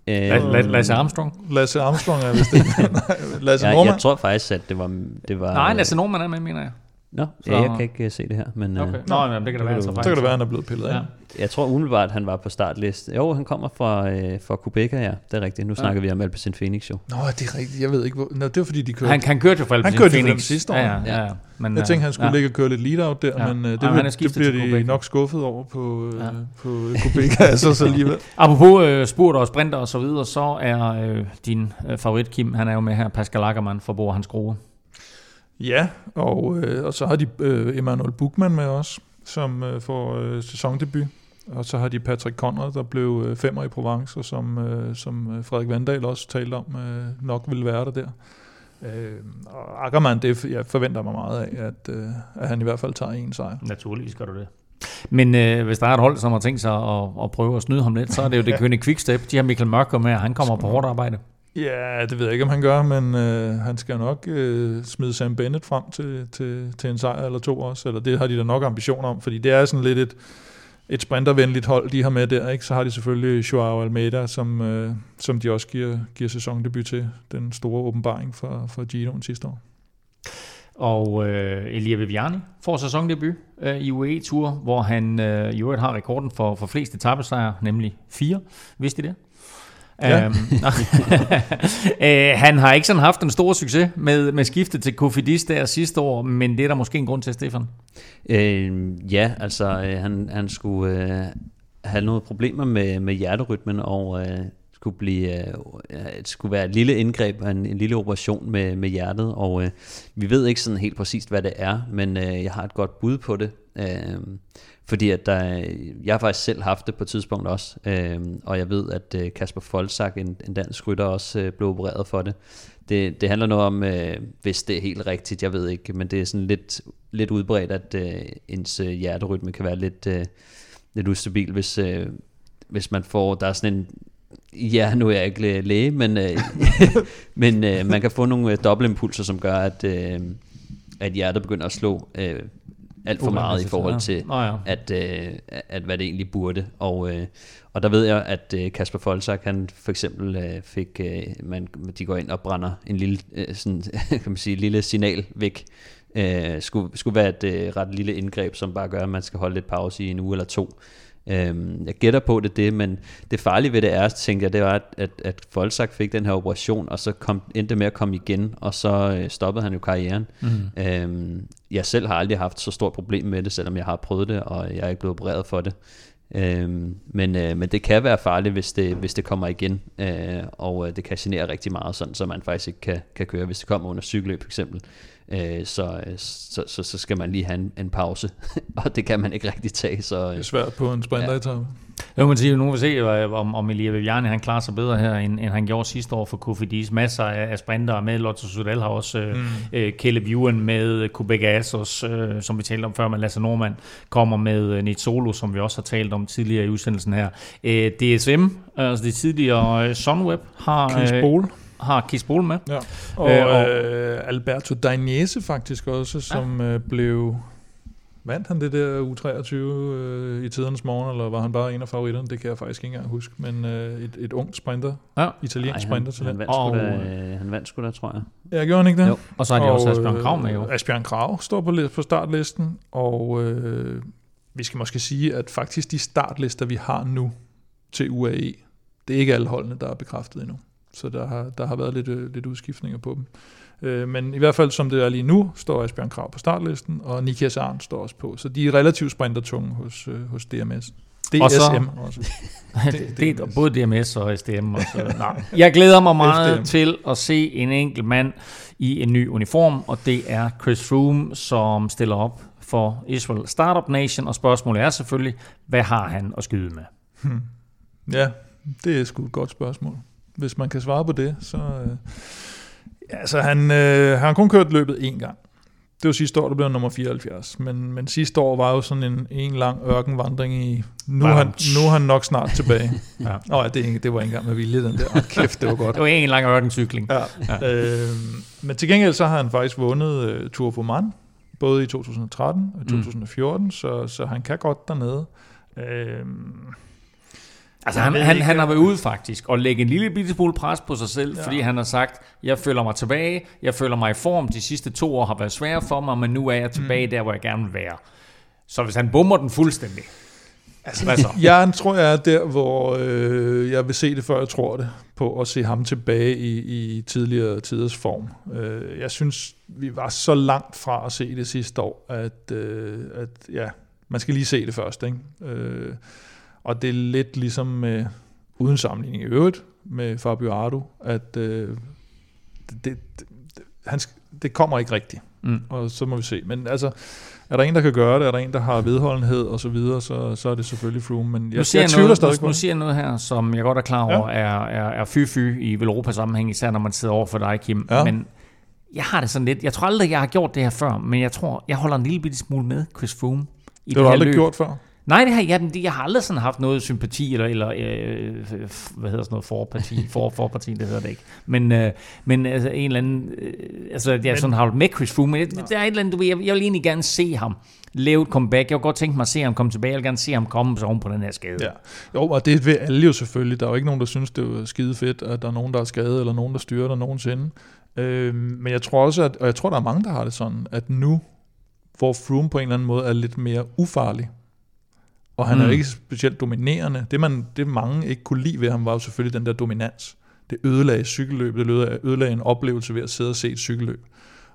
Øh, Lasse Armstrong? Lasse Armstrong er vist ikke. Lasse ja, Jeg tror faktisk, at det var... Det var Nej, Lasse Norman er med, mener jeg. Nå, så... ja, jeg kan ikke uh, se det her. Men, okay. Uh, Nå, jamen, det kan det være. Så, så kan det være, han er blevet pillet ja. Jeg tror umiddelbart, han var på startliste. Jo, han kommer fra, uh, fra Quebec, ja. Det er rigtigt. Nu ja. snakker vi om Alpecin Phoenix, jo. Nå, det er rigtigt. Jeg ved ikke, hvor... Nå, det var fordi, de kørte... Han, han kørte jo for Alpecin Phoenix. Han kørte jo sidste år. Ja, ja, ja. Men, jeg tænkte, han skulle ja. ligge og køre lidt lead-out der, ja. men uh, det, ja, vil, det bliver de nok skuffet over på, uh, ja. på Quebec, altså så alligevel. Apropos uh, spurt og sprinter og så videre, så er uh, din uh, favorit Kim, han er jo med her, Pascal Ackermann, for bor hans skruer. Ja, og, øh, og så har de øh, Emanuel Buchmann med os, som øh, får øh, sæsondebut. Og så har de Patrick Conrad, der blev øh, femmer i Provence, og som, øh, som øh, Frederik Vandal også talte om, øh, nok vil være der der. Øh, og Ackermann, det jeg forventer mig meget af, at, øh, at han i hvert fald tager en sejr. Naturligvis gør du det. Men øh, hvis der er et hold, som har tænkt sig at, at prøve at snyde ham lidt, så er det jo det kønne Quickstep. De har Mikkel Mørker med, og han kommer på hårdt arbejde. Ja, det ved jeg ikke, om han gør, men øh, han skal nok øh, smide Sam Bennett frem til, til, til en sejr eller to også, eller det har de da nok ambitioner om, fordi det er sådan lidt et, et sprintervenligt hold, de har med der, ikke? så har de selvfølgelig Joao Almeida, som, øh, som de også giver, giver sæsondebut til, den store åbenbaring for, for Gino'en sidste år. Og øh, Elia Viviani får sæsondebut øh, i UAE Tour, hvor han øh, i øvrigt har rekorden for, for flest etappesejre, nemlig fire. Vidste I det? Ja. Øhm, øh, han har ikke sådan haft en stor succes med, med skiftet til Kofidis der sidste år, men det er der måske en grund til, Stefan. Øh, ja, altså øh, han, han skulle øh, have nogle problemer med, med hjerterytmen, og øh, skulle, blive, øh, skulle være et lille indgreb, en, en lille operation med, med hjertet, og øh, vi ved ikke sådan helt præcist, hvad det er, men øh, jeg har et godt bud på det. Øh, fordi at der, jeg har faktisk selv haft det på et tidspunkt også, øh, og jeg ved, at øh, Kasper Folsak, en, en dansk rytter, også øh, blev opereret for det. det. Det handler noget om, øh, hvis det er helt rigtigt, jeg ved ikke, men det er sådan lidt, lidt udbredt, at øh, ens øh, hjerterytme kan være lidt, øh, lidt ustabil, hvis, øh, hvis man får, der er sådan en, Ja, nu er jeg ikke øh, læge, men, øh, men øh, man kan få nogle øh, dobbeltimpulser, som gør, at, øh, at hjertet begynder at slå øh, alt for meget i forhold til, Nå, ja. at, øh, at hvad det egentlig burde. Og, øh, og der ved jeg, at øh, Kasper Folsak, han for eksempel øh, fik, øh, man, de går ind og brænder en lille, øh, sådan, kan man sige, lille signal væk. Øh, skulle, skulle være et øh, ret lille indgreb, som bare gør, at man skal holde lidt pause i en uge eller to. Øhm, jeg gætter på det, det, men det farlige ved det er, tænkte jeg, det var, at, at, at Folsak fik den her operation, og så kom, endte med at komme igen, og så øh, stoppede han jo karrieren. Mm. Øhm, jeg selv har aldrig haft så stort problem med det, selvom jeg har prøvet det, og jeg er ikke blevet opereret for det. Øhm, men, øh, men det kan være farligt, hvis det, hvis det kommer igen, øh, og øh, det kan genere rigtig meget, sådan, så man faktisk ikke kan, kan køre, hvis det kommer under cykelløb for eksempel. Øh, så, så, så, så skal man lige have en, en pause, og det kan man ikke rigtig tage. Så, Det er svært på en sprinteretappe. Nu må man sige, nu må vi se, øh, om, om Elia Viviani han klarer sig bedre her, end, end han gjorde sidste år for Kofidis. Masser af, af sprinter med. Lotto Sudal har også mm. øh, Caleb Ewan med, Kubek Asos, øh, som vi talte om før, med Lasse Norman kommer med øh, Nit Solo, som vi også har talt om tidligere i udsendelsen her. Øh, DSM, altså det tidligere øh, Sunweb, har... Øh. Har Kies Bol med. Ja. Og, Øh, og- øh, Alberto Dainese faktisk også, som øh, blev... Vandt han det der U23 øh, i tidernes morgen, eller var han bare en af favoritterne? Det kan jeg faktisk ikke engang huske. Men øh, et, et ung sprinter, Ja. italiensk Ej, sprinter han, til han, vandt Og, da, øh, han vandt sgu da, tror jeg. Ja, gjorde han ikke det? Jo. Og så har de også Og, Asbjørn øh, Krav med jo. Asbjørn Krav står på, på startlisten, og øh, vi skal måske sige, at faktisk de startlister, vi har nu til UAE, det er ikke alle holdene, der er bekræftet endnu. Så der har, der har været lidt, øh, lidt udskiftninger på dem. Øh, men i hvert fald som det er lige nu, står Asbjørn Krav på startlisten, og Nikias Arndt står også på. Så de er relativt sprintertunge hos, øh, hos DMS. DSM Og så- også. det, det, er både DMS og SDM. Og så. Nej. Jeg glæder mig meget SDM. til at se en enkelt mand i en ny uniform, og det er Chris Froome, som stiller op for Israel Startup Nation, og spørgsmålet er selvfølgelig, hvad har han at skyde med? Ja, det er sgu et godt spørgsmål. Hvis man kan svare på det, så... Øh, ja, altså, han, øh, han har kun kørt løbet én gang. Det var sidste år, der blev nummer 74. Men, men sidste år var jo sådan en, en lang ørkenvandring i... Nu er, han, nu er han nok snart tilbage. Ja. Nå ja, det, det var ikke engang med vilje, den der. Oh, kæft, det var godt. Det var en lang ørkencykling. Ja. ja. Øh, men til gengæld så har han faktisk vundet uh, Tour of Oman, både i 2013 og 2014, mm. så, så han kan godt dernede. Øh, Altså han, han, han har været ude faktisk og lægge en lille bitte smule pres på sig selv, Ja. fordi han har sagt, jeg føler mig tilbage, jeg føler mig i form, de sidste to år har været svære for mig, men nu er jeg tilbage mm. der, hvor jeg gerne vil være. Så hvis han bummer den fuldstændig, altså, hvad så? Jeg tror, jeg er der, hvor øh, jeg vil se det, før jeg tror det, på at se ham tilbage i, i tidligere tiders form. Øh, jeg synes, vi var så langt fra at se det sidste år, at, øh, at ja, man skal lige se det først. Ikke? Øh, og det er lidt ligesom med, uden sammenligning i øvrigt, med Fabio Ardo, at øh, det, det, det, han, det kommer ikke rigtigt, Mm. og så må vi se. Men altså, er der en, der kan gøre det, er der en, der har vedholdenhed og så videre, så, så er det selvfølgelig Froome. Men Nu jeg, siger jeg jeg, tvivler noget, stadig på nu, nu det. siger jeg noget her, som jeg godt er klar over, ja. er, er, er fy-fy i Velropa-sammenhæng, især når man sidder over for dig, Kim. Ja. Men jeg har det sådan lidt, jeg tror aldrig, jeg har gjort det her før, men jeg tror, jeg holder en lille bitte smule med Chris Froome. I Det har du aldrig løb. gjort før. Nej, det har jeg, jamen, det- jeg har aldrig sådan haft noget sympati, eller, eller øh, hvad hedder sådan noget, forparti, for, forparti, det hedder det ikke. Men, øh, men altså, en eller anden, øh, altså, jeg men, sådan har holdt med Chris Froome, men det, der er et eller andet, du ved, jeg, jeg vil egentlig gerne se ham lave et comeback. Jeg kunne godt tænke mig at se ham komme tilbage, jeg vil gerne se ham komme så oven på den her skade. Ja. Jo, og det vil alle jo selvfølgelig. Der er jo ikke nogen, der synes, det er skide fedt, at der er nogen, der er skadet, eller nogen, der styrer der nogensinde. Øhm, men jeg tror også, at, og jeg tror, der er mange, der har det sådan, at nu, hvor Froome på en eller anden måde er lidt mere ufarlig, og han mm. er Mm. jo ikke specielt dominerende. Det, man, det mange ikke kunne lide ved ham, var jo selvfølgelig den der dominans. Det ødelagde cykelløb, det ødelagde- en oplevelse ved at sidde og se et cykelløb.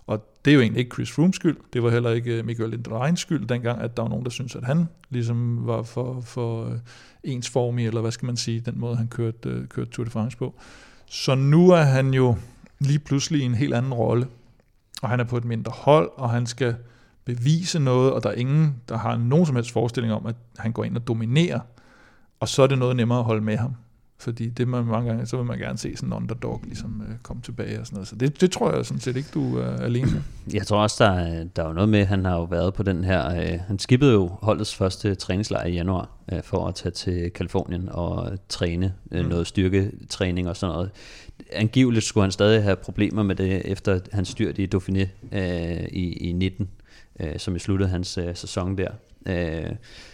Og det er jo egentlig ikke Chris Froomes skyld. Det var heller ikke øh, Michael Indurains skyld dengang, at der var nogen, der syntes, at han ligesom var for, for øh, ensformig, eller hvad skal man sige, den måde, han kørte, øh, kørte Tour de France på. Så nu er han jo lige pludselig i en helt anden rolle. Og han er på et mindre hold, og han skal bevise noget, og der er ingen, der har nogen som helst forestilling om, at han går ind og dominerer. Og så er det noget nemmere at holde med ham. Fordi det man mange gange, så vil man gerne se sådan en underdog ligesom øh, komme tilbage og sådan noget. Så det, det tror jeg sådan set ikke, du er alene med. Jeg tror også, der er, der er jo noget med, han har jo været på den her, øh, han skippede jo holdets første træningslejr i januar, øh, for at tage til Kalifornien og træne øh, Mm. noget styrketræning og sådan noget. Angiveligt skulle han stadig have problemer med det, efter han styrt i Dauphiné øh, i, i 19, øh, som i sluttede hans øh, sæson der. Øh,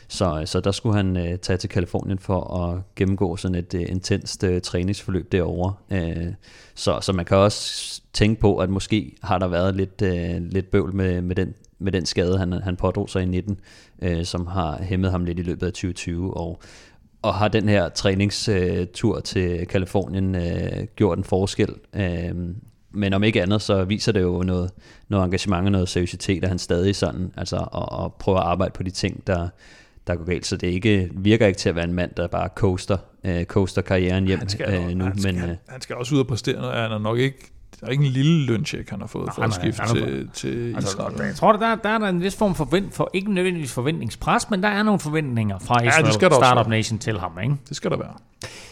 så, så der skulle han øh, tage til Kalifornien for at gennemgå sådan et øh, intenst øh, træningsforløb derovre. Øh, så, så man kan også tænke på, at måske har der været lidt, øh, lidt bøvl med, med, den, med den skade, han, han pådrog sig i 19, øh, som har hæmmet ham lidt i løbet af 2020. Og, og har den her træningstur øh, til Kalifornien øh, gjort en forskel. Øh, men om ikke andet, så viser det jo noget, noget engagement og noget seriøsitet, at han stadig sådan, altså, og, og prøver at arbejde på de ting, der, der går galt. Så det ikke, virker ikke til at være en mand, der bare coaster, øh, coaster karrieren hjem Han skal, øh, nu. han, skal, men, øh, han skal også ud og præstere noget. Han er nok ikke der er ikke en lille løncheck, han har fået for Nej, at nej, skifte er- til, til Altså, Israel. jeg tror, der, der er der en vis form for, forvent, for ikke nødvendigvis forventningspres, men der er nogle forventninger fra Israel også Startup være. Nation til ham. Ikke? Det skal der være.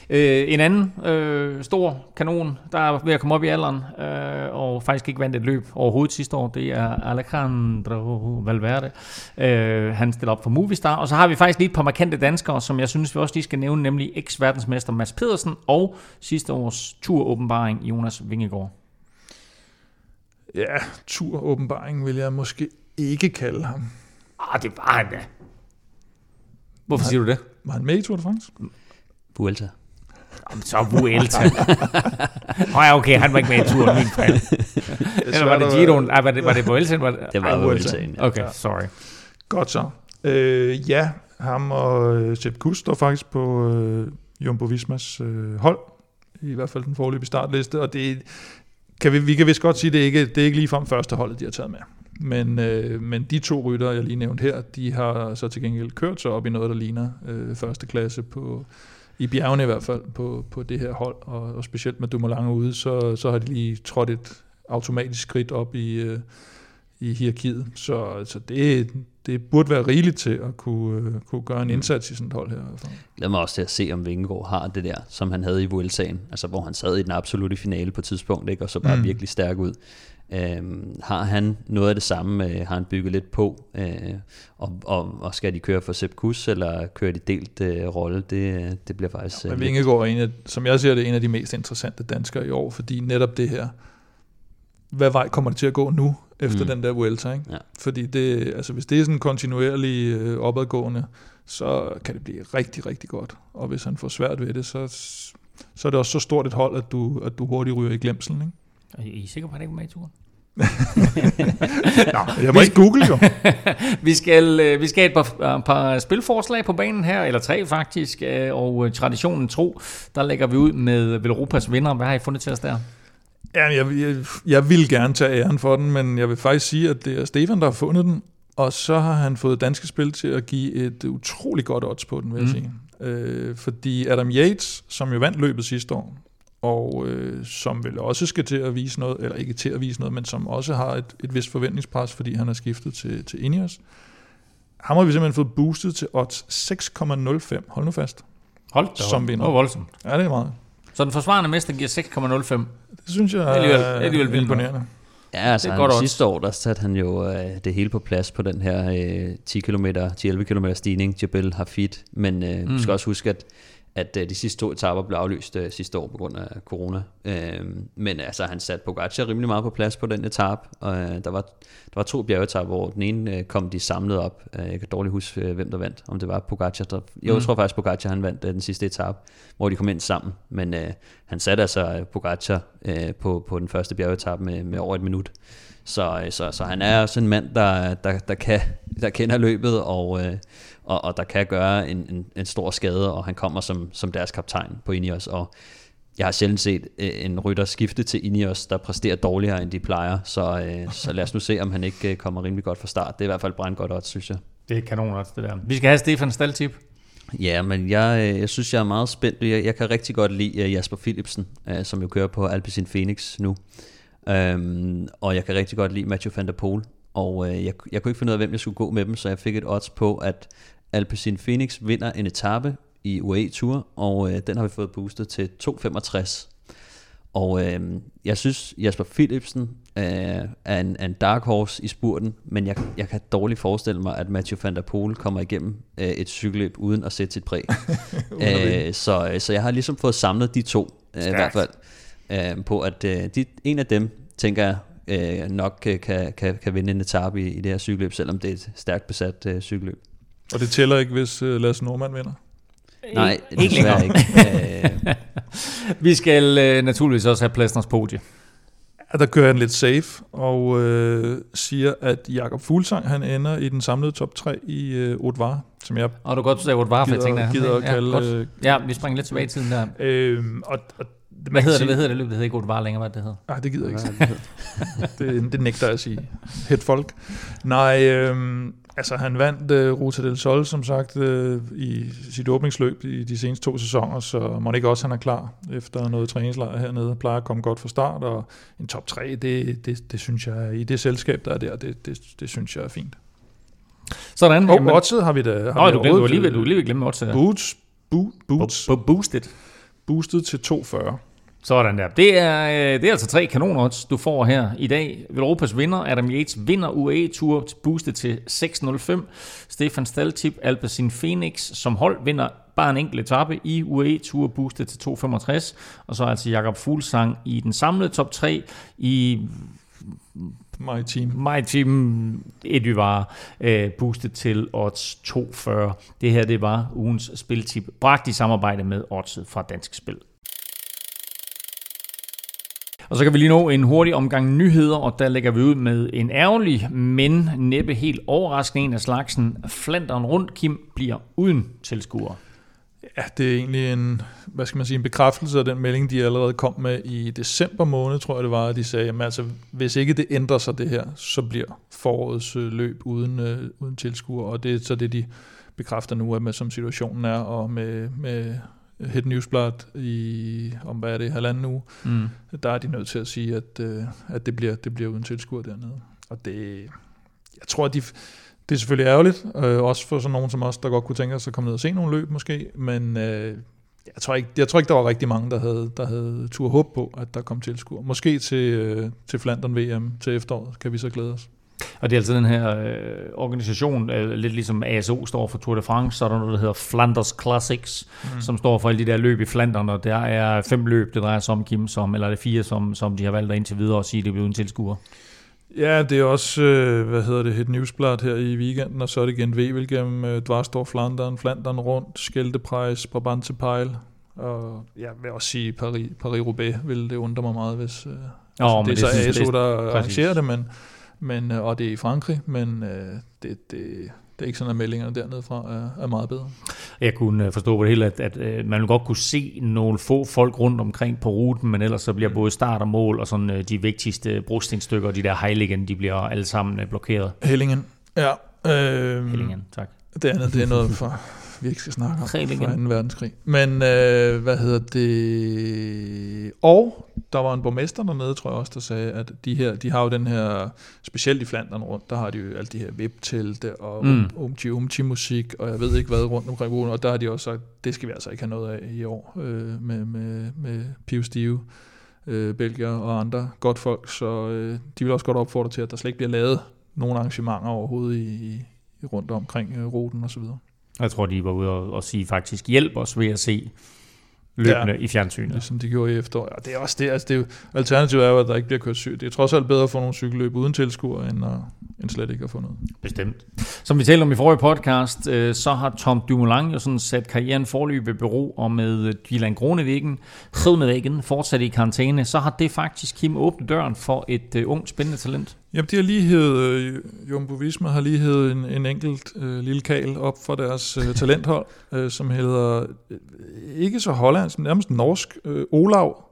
Øh, en anden øh, stor kanon, der er ved at komme op i alderen, øh, og faktisk ikke vandt et løb overhovedet sidste år, det er Alejandro Valverde. Øh, han stiller op for Movistar, og så har vi faktisk lige et par markante danskere, som jeg synes, vi også lige skal nævne, nemlig eks-verdensmester Mads Pedersen og sidste års turåbenbaring Jonas Vingegaard. Ja, tur åbenbaring vil jeg måske ikke kalde ham. Ah, det var han da. Hvorfor siger du det? Var han med i Tour de France? Vuelta. Jamen, så Vuelta. Nå ja, okay, han var ikke med i turen, min fald. Eller var det Giroen? Ah, var det, var det Vuelta? Var det? Det var Ej, Vueltaen. Ja. Okay, sorry. Godt så. Øh, ja, ham og øh, Sepp Kuss står faktisk på øh, Jumbo Vismas øh, hold. I hvert fald den forløbige startliste. Og det kan vi, vi kan vist godt sige, det ikke, det er ikke ligefrem første holdet, de har taget med. Men, øh, men de to rytter, jeg lige nævnte her, de har så til gengæld kørt sig op i noget, der ligner øh, første klasse på, i bjergene i hvert fald på, på det her hold, og, og specielt med Dumoulin ude, så, så har de lige trådt et automatisk skridt op i, øh, i hierarkiet. Så, så det, det burde være rigeligt til at kunne, øh, kunne gøre en indsats i sådan et hold her. fald. glæder mig også til at se, om Vingegaard har det der, som han havde i Vueltaen, altså hvor han sad i den absolutte finale på et tidspunkt, ikke? og så bare Mm. mm. virkelig stærk ud. Øhm, har han noget af det samme, øh, har han bygget lidt på, øh, og, og, og skal de køre for Sepp Kuss, eller kører de delt øh, rolle, det, det bliver faktisk... Men øh, Vingegaard er en af, som jeg ser det, en af de mest interessante danskere i år, fordi netop det her, hvad vej kommer det til at gå nu, efter mm. Den der Vuelta, ikke? Ja. Fordi det, altså hvis det er sådan kontinuerlig øh, opadgående, så kan det blive rigtig, rigtig godt. Og hvis han får svært ved det, så, så er det også så stort et hold, at du, at du hurtigt ryger i glemselen, ikke? Er I sikre på, at han ikke var med i turen? Jeg må ikke google jo. Vi skal, øh, vi skal have et par, øh, par spilforslag på banen her, eller tre faktisk, øh, og traditionen tro, der lægger vi ud med Velropas vinder. Hvad har I fundet til os der? Ja, jeg, jeg, jeg vil gerne tage æren for den, men jeg vil faktisk sige, at det er Stefan, der har fundet den, og så har han fået danske spil til at give et utrolig godt odds på den, vil jeg Mm. sige. Øh, fordi Adam Yates, som jo vandt løbet sidste år, og øh, som vel også skal til at vise noget, eller ikke til at vise noget, men som også har et, et vist forventningspres, fordi han er skiftet til, til Ineos. Ham har vi simpelthen fået boostet til odds 6,05. Hold nu fast. Hold da Som vinder. Det var voldsomt. Ja, det er meget. Så den forsvarende mester giver 6,05. Det synes jeg er Alligevel- alligevel vildt imponerende. Ja, altså Det er han, godt odds. sidste år, der satte han jo øh, det hele på plads på den her øh, 10 km, 10-11 km stigning, Jebel Hafid. Men øh, mm. Du skal også huske, at, at øh, de sidste to etaper blev aflyst øh, sidste år på grund af corona. Øh, men altså, han satte Pogacar rimelig meget på plads på den etape. Og øh, der, var, der var to bjergetapper, hvor den ene øh, kom de samlet op. Øh, jeg kan dårligt huske, øh, hvem der vandt. Om det var Pogacar. Der, jeg Mm. tror faktisk, Pogacar han vandt øh, den sidste etape, hvor de kom ind sammen. Men øh, han satte altså Pogacar øh, på, på den første bjergetappe med, med over et minut. Så, øh, så, så han er også en mand, der, der, der, kan, der kender løbet, og, øh, og, og der kan gøre en, en, en stor skade, og han kommer som, som deres kaptajn på Ineos, og jeg har sjældent set øh, en rytter skifte til Ineos, der præsterer dårligere, end de plejer, så, øh, så lad os nu se, om han ikke øh, kommer rimelig godt fra start. Det er i hvert fald brandgodt odds, synes jeg. Det er kanon også, det der. Vi skal have Stefan Staltip. Ja, men jeg, øh, jeg synes, jeg er meget spændt. Jeg, jeg kan rigtig godt lide Jasper Philipsen, øh, som jo kører på Alpecin Phoenix nu. Um, og jeg kan rigtig godt lide Mathieu van der Poel. Og øh, jeg, jeg kunne ikke finde ud af, hvem jeg skulle gå med dem, så jeg fik et odds på, at Alpecin Phoenix vinder en etape i UAE Tour, og øh, den har vi fået boostet til 2,65. Og øh, jeg synes, Jasper Philipsen øh, er, en, er en dark horse i spurten, men jeg, jeg kan dårligt forestille mig, at Mathieu van der Poel kommer igennem øh, et cykelløb uden at sætte sit præg. øh, så, så jeg har ligesom fået samlet de to, øh, i hvert fald, øh, på at øh, de, en af dem, tænker jeg, øh, nok øh, kan, kan, kan vinde en etape i, i det her cykelløb, selvom det er et stærkt besat øh, cykelløb. Og det tæller ikke, hvis uh, Lasse Norman vinder. Nej, ikke længere. ikke. Øh, Vi skal øh, naturligvis også have Plæstners podie. Ja, der kører han lidt safe og øh, siger, at Jakob Fuglsang han ender i den samlede top 3 i øh, Otvar, som jeg Og du kan godt sige, hvor det var, for jeg gider, tænkte, at han- gider at ja, kalde... godt. øh, Ja, vi springer lidt tilbage i tiden der. øh, og, og, Hvad hedder det? Hvad hedder det løb? Det hedder ikke Otte længere, hvad det hedder. Nej, det gider jeg ikke. det, det nægter jeg at sige. Het folk. Nej, øh, altså han vandt uh, Ruta del Sol, som sagt, uh, i sit åbningsløb i de seneste to sæsoner, så må ikke også han er klar efter noget træningslejr hernede, plejer at komme godt fra start, og en top 3, det, det, det synes jeg, i det selskab, der er der, det, det, det synes jeg er fint. Sådan. Og jamen, oddset har vi da... Har Nå, vi du, glemte, du, var lige ved, du var lige ved at glemme oddset. Boots, bo, boots, Bo- bo- boosted. boostet til 240. Sådan der. Det er, øh, det er altså tre kanonodds, du får her i dag. Europas vinder, Adam Yates, vinder UAE Tour boostet til 6.05. Stefan Staltip, Alpecin Phoenix, som hold vinder bare en enkelt etape i UAE Tour boostet til 2.65. Og så altså Jakob Fuglsang i den samlede top 3 i My team. My Team Eduvar øh, boostet til odds 240. Det her det var ugens spiltip, bragt i samarbejde med oddset fra Dansk Spil. Og så kan vi lige nå en hurtig omgang nyheder, og der lægger vi ud med en ærgerlig, men næppe helt overraskende en af slagsen. Flanderen rundt, Kim, bliver uden tilskuere. Ja, det er egentlig en, hvad skal man sige, en bekræftelse af den melding, de allerede kom med i december måned, tror jeg det var, at de sagde, at altså, hvis ikke det ændrer sig det her, så bliver forårets øh, løb uden, øh, uden tilskuer, og det er så det, de bekræfter nu, at med, som situationen er, og med, med Hit Newsblad i, om hvad er det, halvanden uge, Mm. der er de nødt til at sige, at, øh, at det, bliver, det bliver uden tilskuer dernede. Og det, jeg tror, at de, det er selvfølgelig ærgerligt, øh, også for sådan nogen som os, der godt kunne tænke sig at komme ned og se nogle løb måske, men øh, jeg, tror ikke, jeg tror ikke, der var rigtig mange, der havde, der havde tur håb på, at der kom tilskuer. Måske til, øh, til Flandern VM til efteråret, kan vi så glæde os. Og det er altså den her øh, organisation, øh, lidt ligesom ASO står for Tour de France, så er der noget, der hedder Flanders Classics, mm. som står for alle de der løb i Flandern, og der er fem løb, det drejer sig om, Kim, som, eller er det fire, som, som de har valgt at indtil videre og sige, det bliver uden tilskuer. Ja, det er også, øh, hvad hedder det, et newsblad her i weekenden, og så er det igen Wevelgem, øh, Dvarstor Flandern, Flandern rundt, Skældeprejs, Brabantse Pejl, og jeg vil også sige Paris, Paris-Roubaix, vil det undre mig meget, hvis øh, Nå, det er så ASO, der præcis. arrangerer det, men, men, øh, og det er i Frankrig, men øh, det, det, det er ikke sådan, at meldingerne dernede fra er, er meget bedre. Jeg kunne øh, forstå på det hele, at, at øh, man godt kunne se nogle få folk rundt omkring på ruten, men ellers så bliver både start og mål og sådan de vigtigste brostensstykker, de der Heiligen, de bliver alle sammen blokeret. Hellingen, ja. Øh, Hellingen, tak. Det andet, det er noget for, vi ikke skal snakke om Hellingen. fra 2. verdenskrig. Men øh, hvad hedder det? Og der var en borgmester dernede, tror jeg også, der sagde, at de her, de har jo den her, specielt i Flandern rundt, der har de jo alle de her vip-telte og Mm. mm. umti umti musik og jeg ved ikke hvad rundt omkring ugen, og der har de også sagt, det skal vi altså ikke have noget af i år øh, med, med, med Piv Stive, øh, Belgier og andre godt folk, så øh, de vil også godt opfordre til, at der slet ikke bliver lavet nogle arrangementer overhovedet i, i, rundt omkring øh, ruten og så videre. Jeg tror, de var ude og, og sige faktisk, hjælp os ved at se løbende ja. i fjernsynet. Ligesom de gjorde i efteråret. Og det er også det, altså det er jo, alternativet er jo, at der ikke bliver kørt syg. Det er trods alt bedre at få nogle cykelløb uden tilskuere, end, at, end slet ikke at få noget. Bestemt. Som vi talte om i forrige podcast, øh, så har Tom Dumoulin jo sådan sat karrieren forløb ved bero, og med øh, Dylan Gronevæggen, Gronevæggen fortsat i karantæne, så har det faktisk Kim åbnet døren for et uh, ung, spændende talent. Jamen, de har lige hævet, øh, Jumbo Visma har lige hævet en, en enkelt øh, lille kal op for deres øh, talenthold, øh, som hedder, øh, ikke så hollandsk, men nærmest norsk, øh, Olav.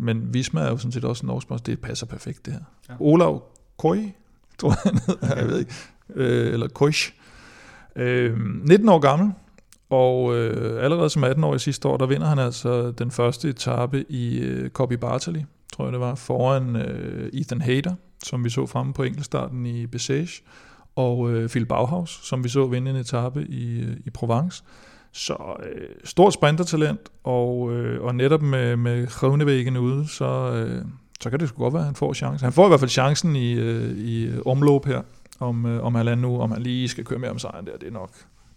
Men Visma er jo sådan set også norsk, det passer perfekt det her. Ja. Olav Koi, tror jeg hedder, jeg ved ikke, øh, eller Koish. Øh, 19 år gammel, og øh, allerede som 18 år i sidste år, der vinder han altså den første etape i øh, Copy Bartali, tror jeg det var, foran øh, Ethan Hayter, som vi så fremme på enkeltstarten i Bessage, og øh, Phil Bauhaus, som vi så vinde en etape i, øh, i Provence. Så øh, stort sprintertalent, og, øh, og netop med, med Groenewegen ude, så, øh, så kan det sgu godt være, at han får chancen. Han får i hvert fald chancen i, øh, i omløb her, om, øh, om halvanden nu, om han lige skal køre med om sejren der, det er nok,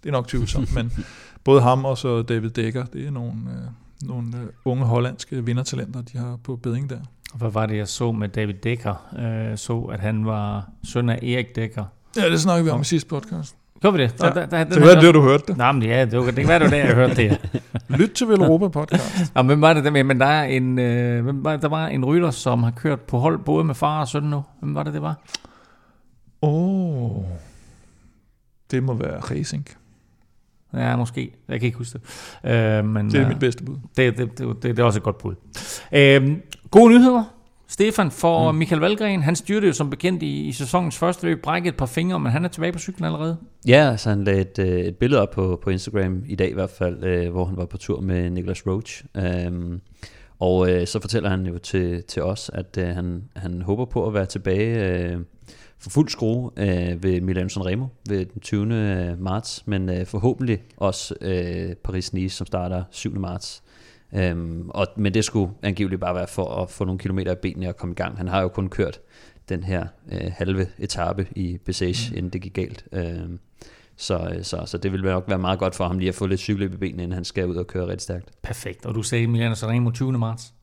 det er nok tvivlsomt, men både ham og så David Dekker, det er nogle, øh, nogle øh, unge hollandske vindertalenter, de har på beding der. Hvad var det, jeg så med David Dekker? Øh, så, at han var søn af Erik Dekker. Ja, det snakker vi om i sidste podcast. Gør vi det? Ja. Der, der, der, Så hvad er det, du hørte det? Nej, men ja, det, var, det kan være, det var der, jeg hørte det. Lyt til Vel Europa podcast. Ja, hvem var det der med? Men der er en, øh, hvem var, der var en rytter, som har kørt på hold både med far og søn nu. Hvem var det, det var? Åh, oh, det må være racing. Ja, måske. Jeg kan ikke huske det. Øh, men, Det er øh, mit bedste bud. Det, det, det, det, det er også et godt bud. Øh, gode nyheder. Stefan, for mm. Michael Valgren, han styrte jo som bekendt i, i sæsonens første løb, brækket et par fingre, men han er tilbage på cyklen allerede. Ja, altså han lagde et, øh, et billede op på, på Instagram i dag i hvert fald, øh, hvor han var på tur med Niklas Roach. Um, og øh, så fortæller han jo til, til os, at øh, han, han håber på at være tilbage øh, for fuld skrue øh, ved Milan Sanremo ved den 20. marts, men øh, forhåbentlig også øh, Paris-Nice, som starter 7. marts. Øhm, og, men det skulle angiveligt bare være for at få nogle kilometer i benene og komme i gang. Han har jo kun kørt den her øh, halve etape i Bessage, mm. inden det gik galt. Øhm, så, øh, så, så det vil nok være meget godt for ham lige at få lidt cykeløb i benene, inden han skal ud og køre rigtig stærkt. Perfekt. Og du sagde Milano Sanremo 20. marts?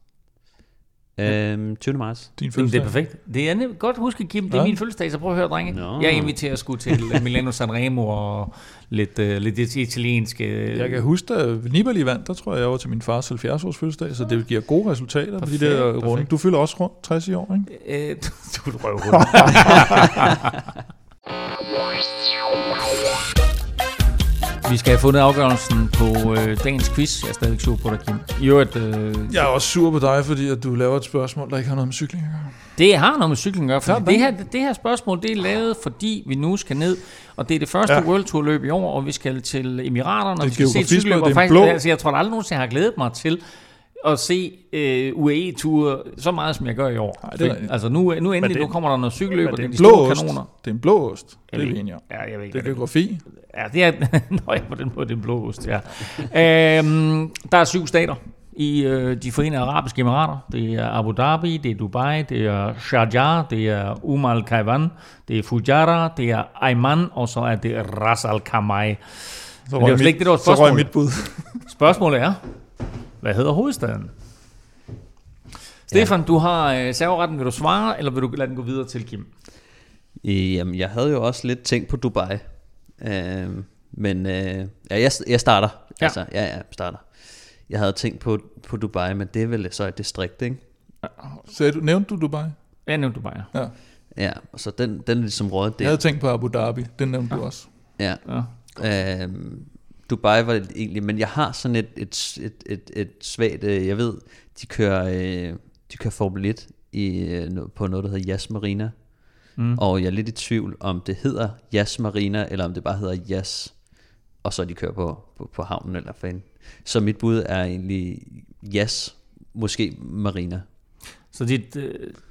Øhm, 20. marts. Din Jamen, det er perfekt. Det er nemt. godt huske, Kim. Det er ja. min fødselsdag, så prøv at høre, drenge. No. Jeg inviterer sgu til Milano Sanremo og lidt, uh, lidt italienske... Jeg kan huske, da Nibali vandt, der tror jeg, jeg var til min fars 70-års fødselsdag, så det giver gode resultater perfekt, de der runde. Du fylder også rundt 60 i år, ikke? Øh, du, du røver rundt. Vi skal have fundet afgørelsen på øh, dagens quiz. Jeg er stadig sur på dig, Kim. I øvrigt, øh, jeg er også sur på dig, fordi at du laver et spørgsmål, der ikke har noget med cykling at gøre. Det har noget med cykling at gøre, for det her, det her spørgsmål det er lavet, fordi vi nu skal ned, og det er det første ja. World Tour løb i år, og vi skal til Emiraterne, og vi skal se cykelløb, og faktisk, altså, jeg tror aldrig nogensinde, jeg har glædet mig til at se øh, UAE-ture så meget, som jeg gør i år. Nej, det er, altså nu, nu endelig, det, nu kommer der noget cykelløb, og det er de store ost. kanoner. Det er en blå ost, det er vi enige Ja, jeg ved ikke, det er geografi. Ja, det er, nøj, på den måde, det er en blå ost, ja. øhm, der er syv stater i øh, de forenede arabiske emirater. Det er Abu Dhabi, det er Dubai, det er Sharjah, det er Umm al Kaiwan, det er Fujairah, det er Ayman, og så er det Ras al Khamai. Så røg, mit, det, så røg mit bud. Spørgsmålet er, hvad hedder hovedstaden? Stefan, ja. du har øh, serveretten. Vil du svare, eller vil du lade den gå videre til Kim? Jamen, jeg havde jo også lidt tænkt på Dubai. Øh, men øh, ja, jeg, jeg starter. Ja. Altså, ja, ja, starter. Jeg havde tænkt på, på Dubai, men det er vel så et distrikt, ikke? Så du, nævnte du Dubai? Jeg nævnte Dubai, ja. Ja, ja så den, den er ligesom rådet der. Jeg havde tænkt på Abu Dhabi, den nævnte ja. du også. Ja. ja. Øhm, Dubai var det egentlig, men jeg har sådan et, et, et, et, et svagt, øh, jeg ved, de kører, øh, de kører Formel 1 i, øh, på noget, der hedder Yas Marina. Mm. Og jeg er lidt i tvivl, om det hedder Yas Marina, eller om det bare hedder Yas, og så de kører på, på, på havnen eller fan. Så mit bud er egentlig Yas, måske Marina. Så dit,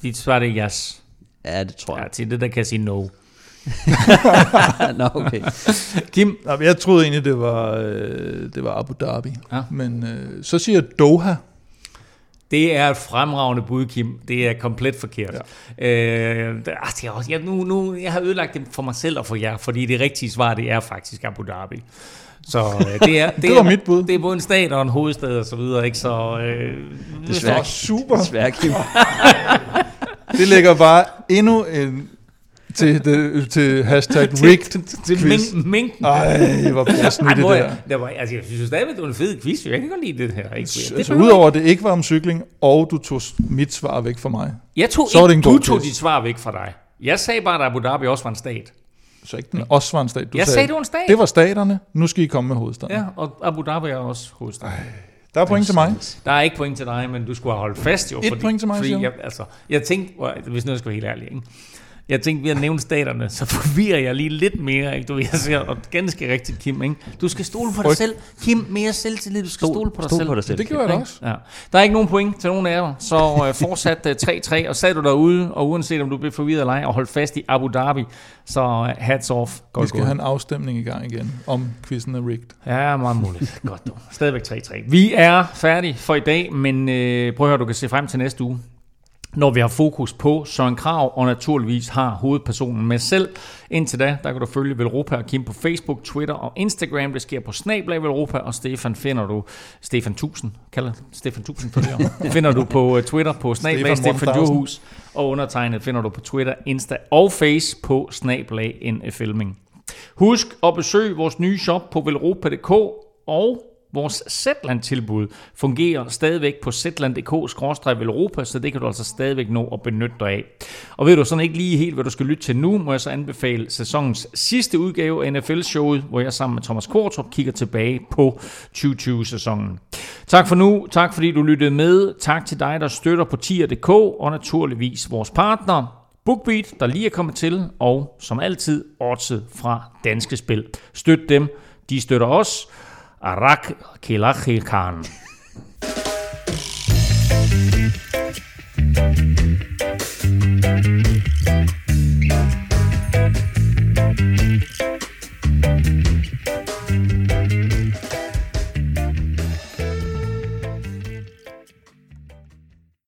dit svar er Yas? Ja, det tror jeg. Ja, til det der kan jeg sige no. Nå, okay. Kim? Jeg troede egentlig, det var, øh, det var Abu Dhabi. Ja. Men øh, så siger Doha. Det er et fremragende bud, Kim. Det er komplet forkert. Ja. Øh, altså, jeg, jeg, nu, nu, jeg har ødelagt det for mig selv og for jer, fordi det rigtige svar, det er faktisk Abu Dhabi. Så øh, det, er, det, det var er, mit bud. Det er både en stat og en hovedstad og så videre, ikke? Så øh, det er super. Desværre, Kim. det lægger bare endnu en til, det, til hashtag rigged til, til quiz. Mink, Ej, hvor passende det der. Det var, altså, jeg synes stadigvæk, det var en fed quiz. Jeg kan godt lide det her. Ikke? Det altså, udover at det ikke var om cykling, og du tog mit svar væk fra mig. Jeg tog så ikke, du tog dit svar væk fra dig. Jeg sagde bare, at Abu Dhabi også var en stat. Så ikke den også var en stat. Du jeg sagde, sagde, det var en stat. Det var staterne. Nu skal I komme med hovedstaden. Ja, og Abu Dhabi er også hovedstaden. Ej. Der er point til mig. Der er ikke point til dig, men du skulle have holdt fast jo. Et fordi, point til mig, fordi jeg, altså, jeg tænkte, hvis nu skal være helt ærlig, ikke? Jeg tænkte, ved at nævne staterne, så forvirrer jeg lige lidt mere. Ikke? Du, jeg siger, og ganske rigtigt, Kim. Ikke? Du skal stole på dig selv. Kim, mere selvtillid. Du skal stole på dig stol selv. På dig selv. Det gjorde jeg også. Ja. Der er ikke nogen point til nogen af jer, så uh, fortsat uh, øh, 3-3, og sad du derude, og uanset om du blev forvirret eller ej, og holdt fast i Abu Dhabi, så uh, hats off. Godt Vi skal gået. have en afstemning i gang igen, om quizzen er rigged. Ja, meget muligt. Godt du. Stadigvæk 3-3. Vi er færdige for i dag, men uh, prøv at høre, du kan se frem til næste uge når vi har fokus på Søren Krav, og naturligvis har hovedpersonen med selv. Indtil da, der kan du følge Velropa og Kim på Facebook, Twitter og Instagram. Det sker på Snablag Velropa, og Stefan finder du, Stefan 1000, kalder Stefan 1000 følgere, finder du på øh, Twitter på Snablag Stefan, Stefan Johus, og undertegnet finder du på Twitter, Insta og Face på Snablag NFLming. Husk at besøge vores nye shop på velropa.dk og Vores Zetland-tilbud fungerer stadigvæk på zetland.dk-europa, så det kan du altså stadigvæk nå at benytte dig af. Og ved du sådan ikke lige helt, hvad du skal lytte til nu, må jeg så anbefale sæsonens sidste udgave af NFL-showet, hvor jeg sammen med Thomas Kortrup kigger tilbage på 2020-sæsonen. Tak for nu. Tak fordi du lyttede med. Tak til dig, der støtter på tier.dk og naturligvis vores partner. BookBeat, der lige er kommet til, og som altid, Odset fra Danske Spil. Støt dem, de støtter os. רק קהילה חילקן.